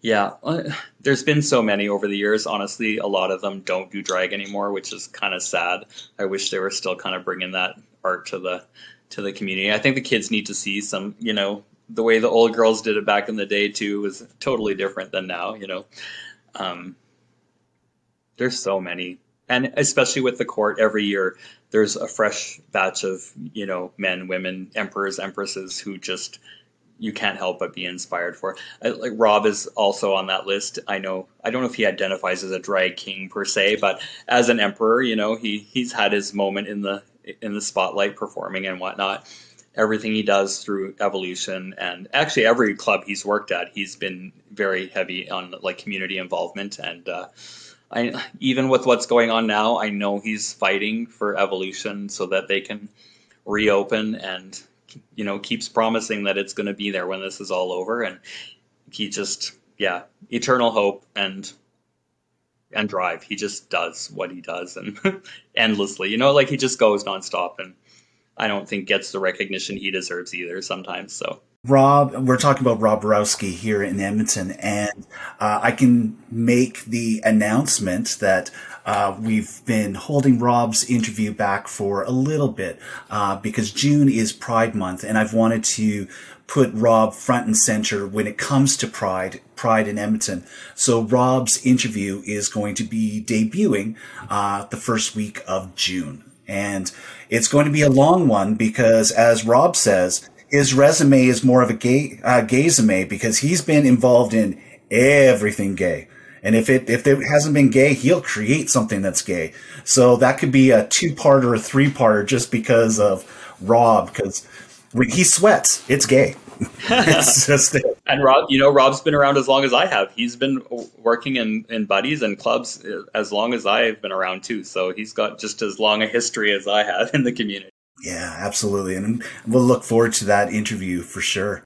yeah uh, there's been so many over the years. Honestly a lot of them don't do drag anymore which is kind of sad. I wish they were still kind of bringing that art to the to the community. I think the kids need to see some you know the way the old girls did it back in the day too was totally different than now you know. Um, there's so many and especially with the court every year there's a fresh batch of you know men women emperors empresses who just you can't help but be inspired for. I, like Rob is also on that list. I know I don't know if he identifies as a drag king per se, but as an emperor, you know, he he's had his moment in the in the spotlight performing and whatnot. Everything he does through evolution and actually every club he's worked at, he's been very heavy on like community involvement and uh, I even with what's going on now, I know he's fighting for evolution so that they can reopen and you know keeps promising that it's going to be there when this is all over. And he just yeah eternal hope and and drive. He just does what he does and endlessly you know like he just goes nonstop and i don't think gets the recognition he deserves either sometimes so Rob, we're talking about Rob Borowski here in Edmonton, and uh, I can make the announcement that uh, we've been holding Rob's interview back for a little bit uh, because June is Pride Month, and I've wanted to put Rob front and center when it comes to Pride, Pride in Edmonton. So Rob's interview is going to be debuting uh, the first week of June, and it's going to be a long one because, as Rob says his resume is more of a gay uh, gaysume because he's been involved in everything gay. And if it if it hasn't been gay, he'll create something that's gay. So that could be a two part or a three parter just because of Rob, because he sweats. It's gay. it's just and Rob, you know, Rob's been around as long as I have. He's been working in, in buddies and clubs uh, as long as I've been around too. So he's got just as long a history as I have in the community. Yeah, absolutely. And we'll look forward to that interview for sure.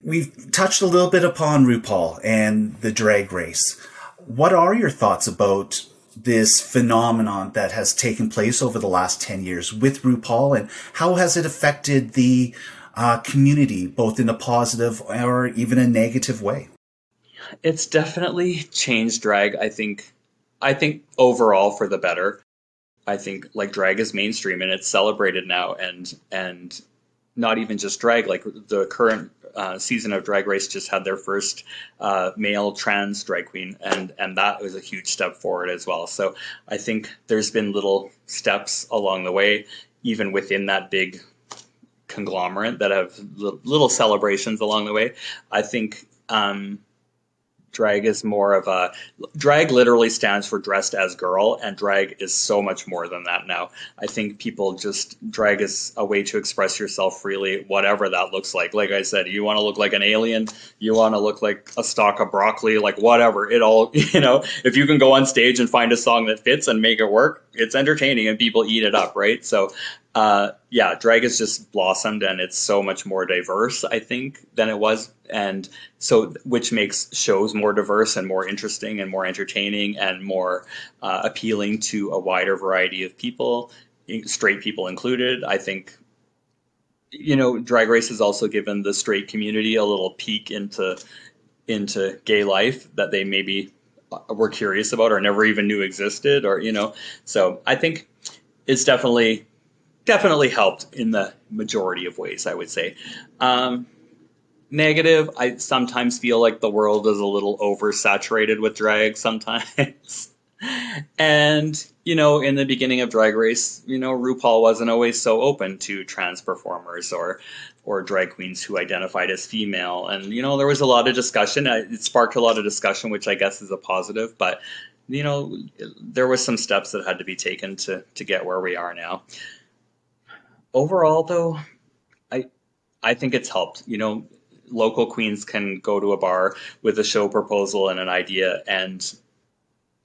We've touched a little bit upon RuPaul and the drag race. What are your thoughts about this phenomenon that has taken place over the last 10 years with RuPaul and how has it affected the uh, community, both in a positive or even a negative way? It's definitely changed drag. I think, I think overall for the better. I think like drag is mainstream and it's celebrated now, and and not even just drag. Like the current uh, season of Drag Race just had their first uh, male trans drag queen, and and that was a huge step forward as well. So I think there's been little steps along the way, even within that big conglomerate that have little celebrations along the way. I think um, drag is more of a drag literally stands for dressed as girl and drag is so much more than that now. I think people just drag is a way to express yourself freely whatever that looks like. Like i said you want to look like an alien you want to look like a stalk of broccoli like whatever. It all you know if you can go on stage and find a song that fits and make it work it's entertaining and people eat it up right so uh, yeah, drag has just blossomed and it's so much more diverse, I think, than it was. And so, which makes shows more diverse and more interesting and more entertaining and more uh, appealing to a wider variety of people, straight people included. I think, you know, Drag Race has also given the straight community a little peek into into gay life that they maybe were curious about or never even knew existed or you know so i think it's definitely definitely helped in the majority of ways, I would say. Um, negative, I sometimes feel like the world is a little oversaturated with drag sometimes. and, you know, in the beginning of Drag Race, you know, RuPaul wasn't always so open to trans performers or or drag queens who identified as female. And, you know, there was a lot of discussion. It sparked a lot of discussion, which I guess is a positive. But, you know, there was some steps that had to be taken to, to get where we are now overall, though, I I think it's helped. You know, local queens can go to a bar with a show proposal and an idea, and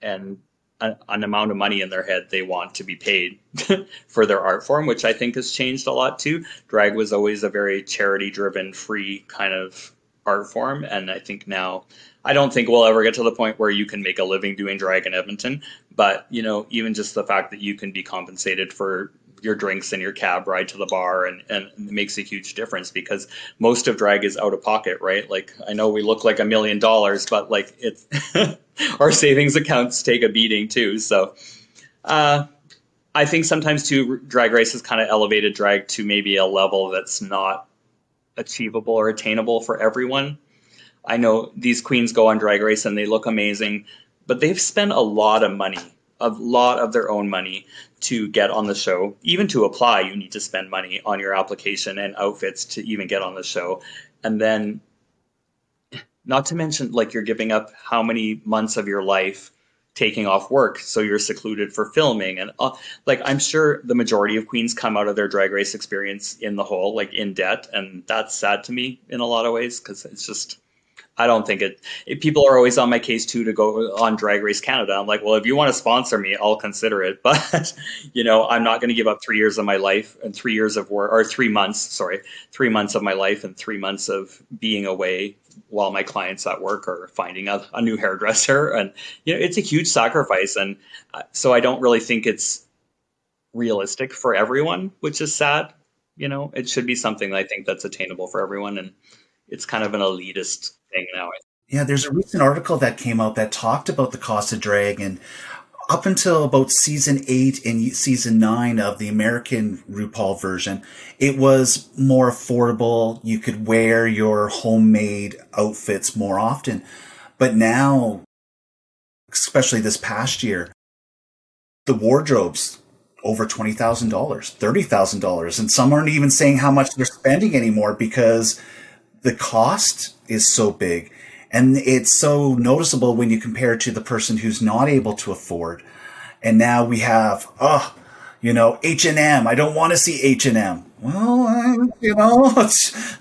and an, amount of money in their head they want to be paid for their art form, which I think has changed a lot too. Drag was always a very charity driven, free kind of art form, and I think now. I don't think we'll ever get to the point where you can make a living doing drag in Edmonton, but you know, even just the fact that you can be compensated for your drinks and your cab ride to the bar and, and it makes a huge difference because most of drag is out of pocket right? Like i know we look like a million dollars but like it's our savings accounts take a beating too. So uh, i think sometimes too drag race has kind of elevated drag to maybe a level that's not achievable or attainable for everyone. I know these queens go on drag race and they look amazing but they've spent a lot of money a lot of their own money to get on the show. Even to apply, you need to spend money on your application and outfits to even get on the show. and then not to mention like you're giving up how many months of your life taking off work so you're secluded for filming and uh, like i'm sure the majority of queens come out of their drag race experience in the hole like in debt and that's sad to me in a lot of ways because it's just I don't think it, it, People are always on my case too to go on Drag Race Canada. I'm like, well, if you want to sponsor me, I'll consider it. But you know, I'm not going to give up three years of my life and three years of work, or three months, sorry, three months of my life and three months of being away while my clients at work are finding a, a new hairdresser. And you know, it's a huge sacrifice. And uh, so I don't really think it's realistic for everyone, which is sad. You know, it should be something I think that's attainable for everyone. And it's kind of an elitist thing now. Yeah, there's a recent article that came out that talked about the cost of drag and up until about season eight and season nine of the American RuPaul version, it was more affordable. You could wear your homemade outfits more often. But now, especially this past year, the wardrobes over $20,000, $30,000. And some aren't even saying how much they're spending anymore because the cost is so big and it's so noticeable when you compare it to the person who's not able to afford. And now we have oh you know h&m i don't want to see h&m well you know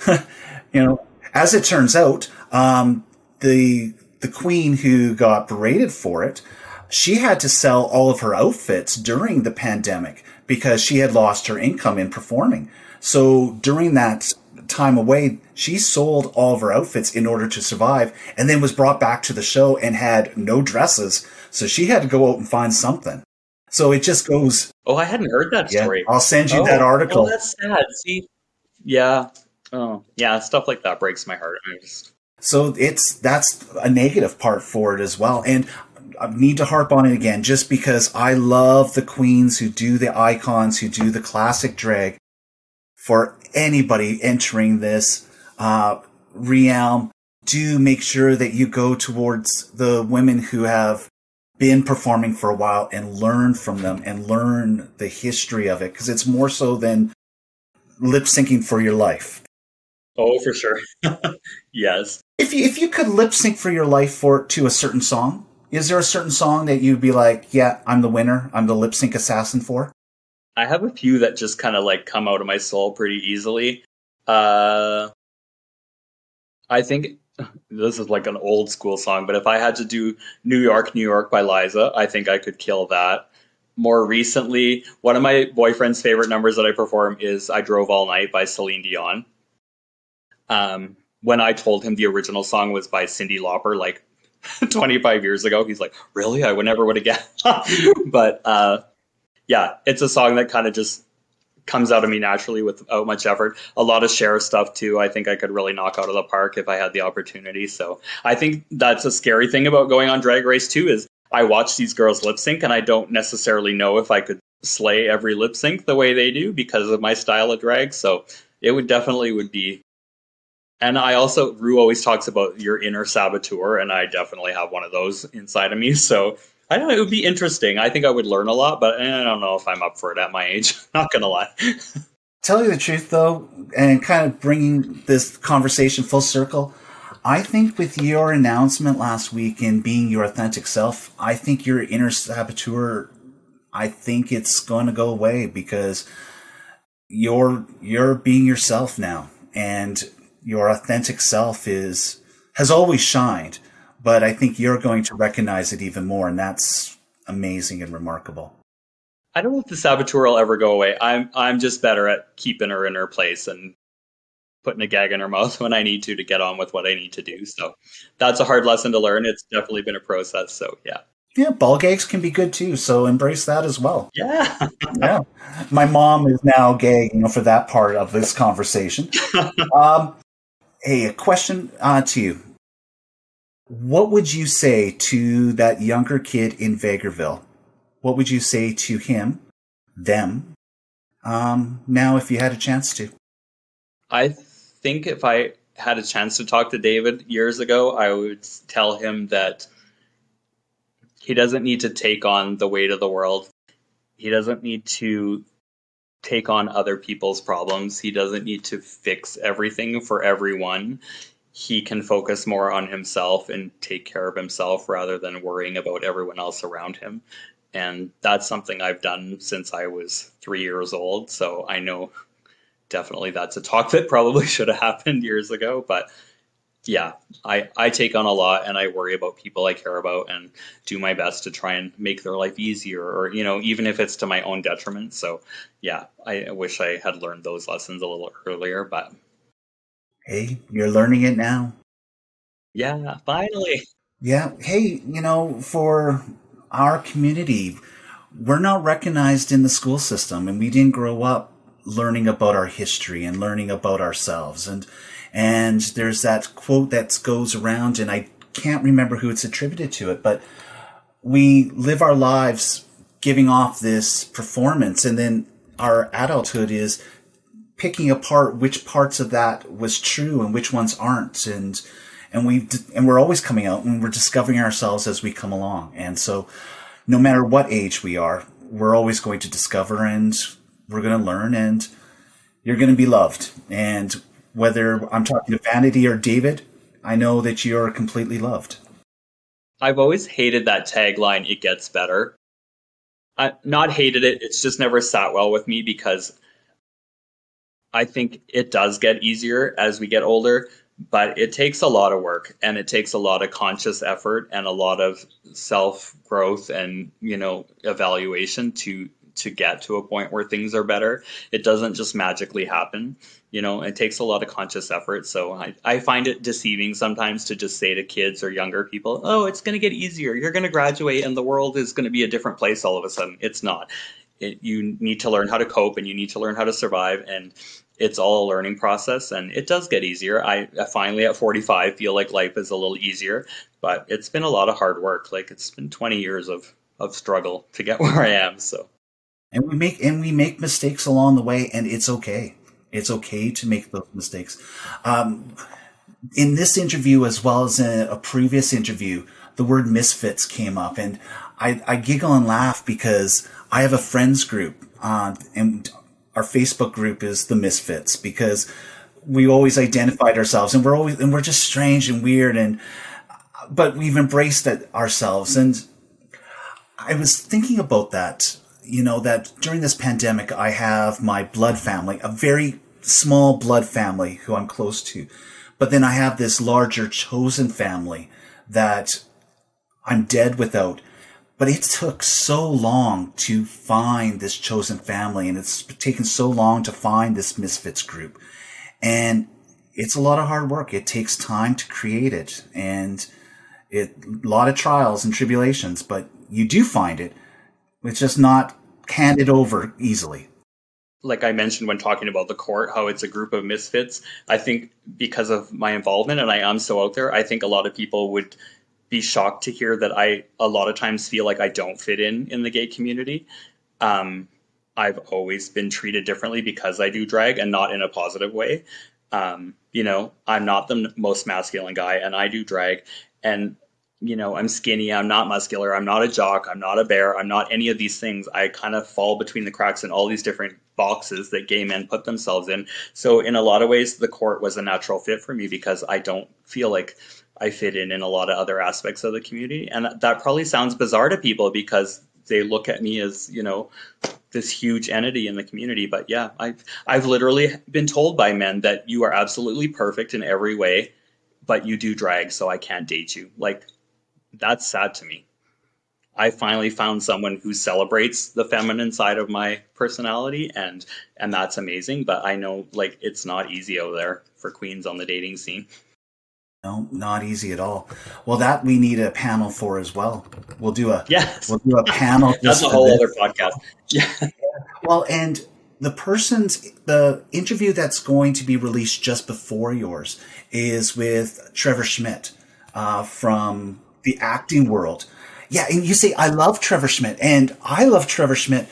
you know as it turns out um, the the queen who got berated for it she had to sell all of her outfits during the pandemic because she had lost her income in performing. So during that time away, she sold all of her outfits in order to survive and then was brought back to the show and had no dresses. So she had to go out and find something. So it just goes. Oh, I hadn't heard that yeah, story. I'll send you oh, that article. Oh, that's sad. See, yeah, oh, yeah, stuff like that breaks my heart. Just... So it's that's a negative part for it as well, and I need to harp on it again, just because I love the queens who do the icons, who do the classic drag. For anybody entering this uh, realm, do make sure that you go towards the women who have been performing for a while and learn from them and learn the history of it because it's more so than lip syncing for your life. Oh, for sure. yes. If you, if you could lip sync for your life for to a certain song, is there a certain song that you'd be like, yeah, I'm the winner, I'm the lip sync assassin for? I have a few that just kind of like come out of my soul pretty easily. Uh, I think this is like an old school song, but if I had to do New York, New York by Liza, I think I could kill that. More recently, one of my boyfriend's favorite numbers that I perform is I Drove All Night by Celine Dion. Um, when I told him the original song was by Cyndi Lauper, like 25 years ago, he's like, Really? I would never would have guessed. but uh, yeah, it's a song that kind of just comes out of me naturally without oh, much effort. A lot of Cher stuff too. I think I could really knock out of the park if I had the opportunity. So I think that's a scary thing about going on Drag Race too. Is I watch these girls lip sync and I don't necessarily know if I could slay every lip sync the way they do because of my style of drag. So it would definitely would be. And I also Ru always talks about your inner saboteur, and I definitely have one of those inside of me. So I don't know. It would be interesting. I think I would learn a lot, but eh, I don't know if I'm up for it at my age. Not gonna lie. Tell you the truth, though, and kind of bringing this conversation full circle, I think with your announcement last week and being your authentic self, I think your inner saboteur, I think it's going to go away because you're you're being yourself now, and your authentic self is has always shined but I think you're going to recognize it even more, and that's amazing and remarkable. I don't know if the saboteur will ever go away. I'm I'm just better at keeping her in her place and putting a gag in her mouth when I need to to get on with what I need to do. So that's a hard lesson to learn. It's definitely been a process. So yeah. Yeah, ball gags can be good too. So embrace that as well. Yeah. yeah. My mom is now gay, you know, for that part of this conversation. um, hey, a question uh, to you. What would you say to that younger kid in Vegreville? What would you say to him, them, um, now if you had a chance to? I think if I had a chance to talk to David years ago, I would tell him that he doesn't need to take on the weight of the world. He doesn't need to take on other people's problems. He doesn't need to fix everything for everyone. He can focus more on himself and take care of himself rather than worrying about everyone else around him. And that's something I've done since I was three years old. So I know definitely that's a talk that probably should have happened years ago. But yeah, I, I take on a lot and I worry about people I care about and do my best to try and make their life easier or, you know, even if it's to my own detriment. So yeah, I wish I had learned those lessons a little earlier, but. Hey, you're learning it now. Yeah, finally. Yeah. Hey, you know, for our community, we're not recognized in the school system and we didn't grow up learning about our history and learning about ourselves. And, and there's that quote that goes around and I can't remember who it's attributed to it, but we live our lives giving off this performance and then our adulthood is picking apart which parts of that was true and which ones aren't. And, and we and we're always coming out and we're discovering ourselves as we come along. And so no matter what age we are, we're always going to discover and we're going to learn and you're going to be loved. And whether I'm talking to Vanity or David, I know that you're completely loved. I've always hated that tagline, it gets better. I not hated it, it's just never sat well with me because I think it does get easier as we get older, but it takes a lot of work and it takes a lot of conscious effort and a lot of self growth and, you know, evaluation to to get to a point where things are better. It doesn't just magically happen. You know, it takes a lot of conscious effort. So I, I find it deceiving sometimes to just say to kids or younger people, oh, it's going to get easier. You're going to graduate and the world is going to be a different place all of a sudden. It's not. It, you need to learn how to cope and you need to learn how to survive. And it's all a learning process and it does get easier. I, I finally at 45 feel like life is a little easier, but it's been a lot of hard work. Like it's been 20 years of, of struggle to get where I am. So and we make and we make mistakes along the way and it's okay it's okay to make those mistakes um, in this interview as well as in a previous interview the word misfits came up and i, I giggle and laugh because i have a friends group uh, and our facebook group is the misfits because we always identified ourselves and we're always and we're just strange and weird and but we've embraced it ourselves and i was thinking about that you know, that during this pandemic, I have my blood family, a very small blood family who I'm close to. But then I have this larger chosen family that I'm dead without. But it took so long to find this chosen family and it's taken so long to find this misfits group. And it's a lot of hard work. It takes time to create it and it, a lot of trials and tribulations, but you do find it it's just not handed over easily. Like I mentioned when talking about the court, how it's a group of misfits. I think because of my involvement and I am so out there, I think a lot of people would be shocked to hear that I a lot of times feel like I don't fit in in the gay community. Um, I've always been treated differently because I do drag and not in a positive way. Um, you know, I'm not the most masculine guy and I do drag. And you know, I'm skinny, I'm not muscular, I'm not a jock, I'm not a bear, I'm not any of these things. I kind of fall between the cracks in all these different boxes that gay men put themselves in. So, in a lot of ways, the court was a natural fit for me because I don't feel like I fit in in a lot of other aspects of the community. And that probably sounds bizarre to people because they look at me as, you know, this huge entity in the community. But yeah, I've, I've literally been told by men that you are absolutely perfect in every way, but you do drag, so I can't date you. Like, that's sad to me. I finally found someone who celebrates the feminine side of my personality and and that's amazing, but I know like it's not easy out there for queens on the dating scene. No, not easy at all. Well, that we need a panel for as well. We'll do a yes. We'll do a panel. that's a whole other podcast. Yeah. Well, and the person's the interview that's going to be released just before yours is with Trevor Schmidt uh, from the acting world. Yeah, and you see, I love Trevor Schmidt, and I love Trevor Schmidt.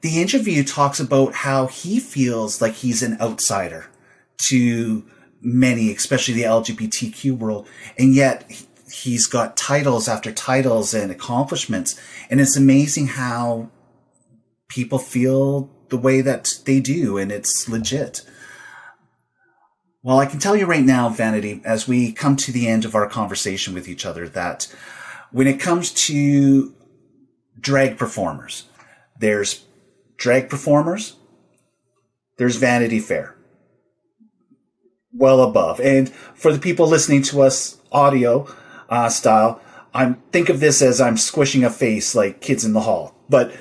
The interview talks about how he feels like he's an outsider to many, especially the LGBTQ world, and yet he's got titles after titles and accomplishments. And it's amazing how people feel the way that they do, and it's legit. Well, I can tell you right now, Vanity, as we come to the end of our conversation with each other, that when it comes to drag performers, there's drag performers, there's Vanity Fair. Well above. And for the people listening to us audio uh, style, I'm think of this as I'm squishing a face like kids in the hall. But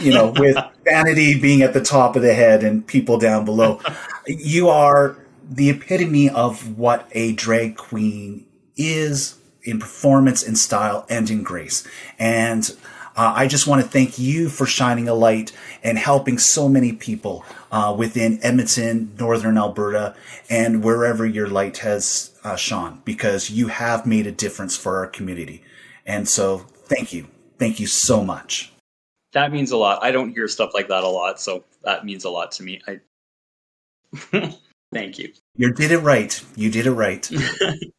you know, with vanity being at the top of the head and people down below, you are the epitome of what a drag queen is in performance, in style, and in grace. And uh, I just want to thank you for shining a light and helping so many people uh, within Edmonton, Northern Alberta, and wherever your light has uh, shone, because you have made a difference for our community. And so, thank you. Thank you so much. That means a lot. I don't hear stuff like that a lot, so that means a lot to me. I thank you. You did it right. You did it right.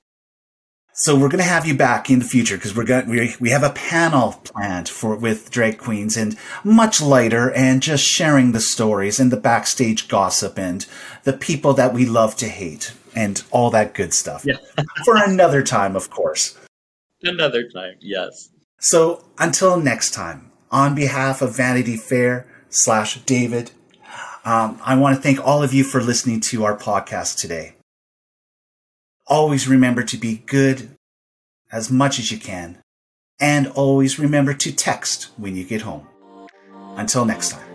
so we're going to have you back in the future because we're going we we have a panel planned for with drag queens and much lighter and just sharing the stories and the backstage gossip and the people that we love to hate and all that good stuff. Yeah. for another time, of course. Another time, yes. So until next time, on behalf of Vanity Fair slash David, um, I want to thank all of you for listening to our podcast today. Always remember to be good as much as you can, and always remember to text when you get home. Until next time.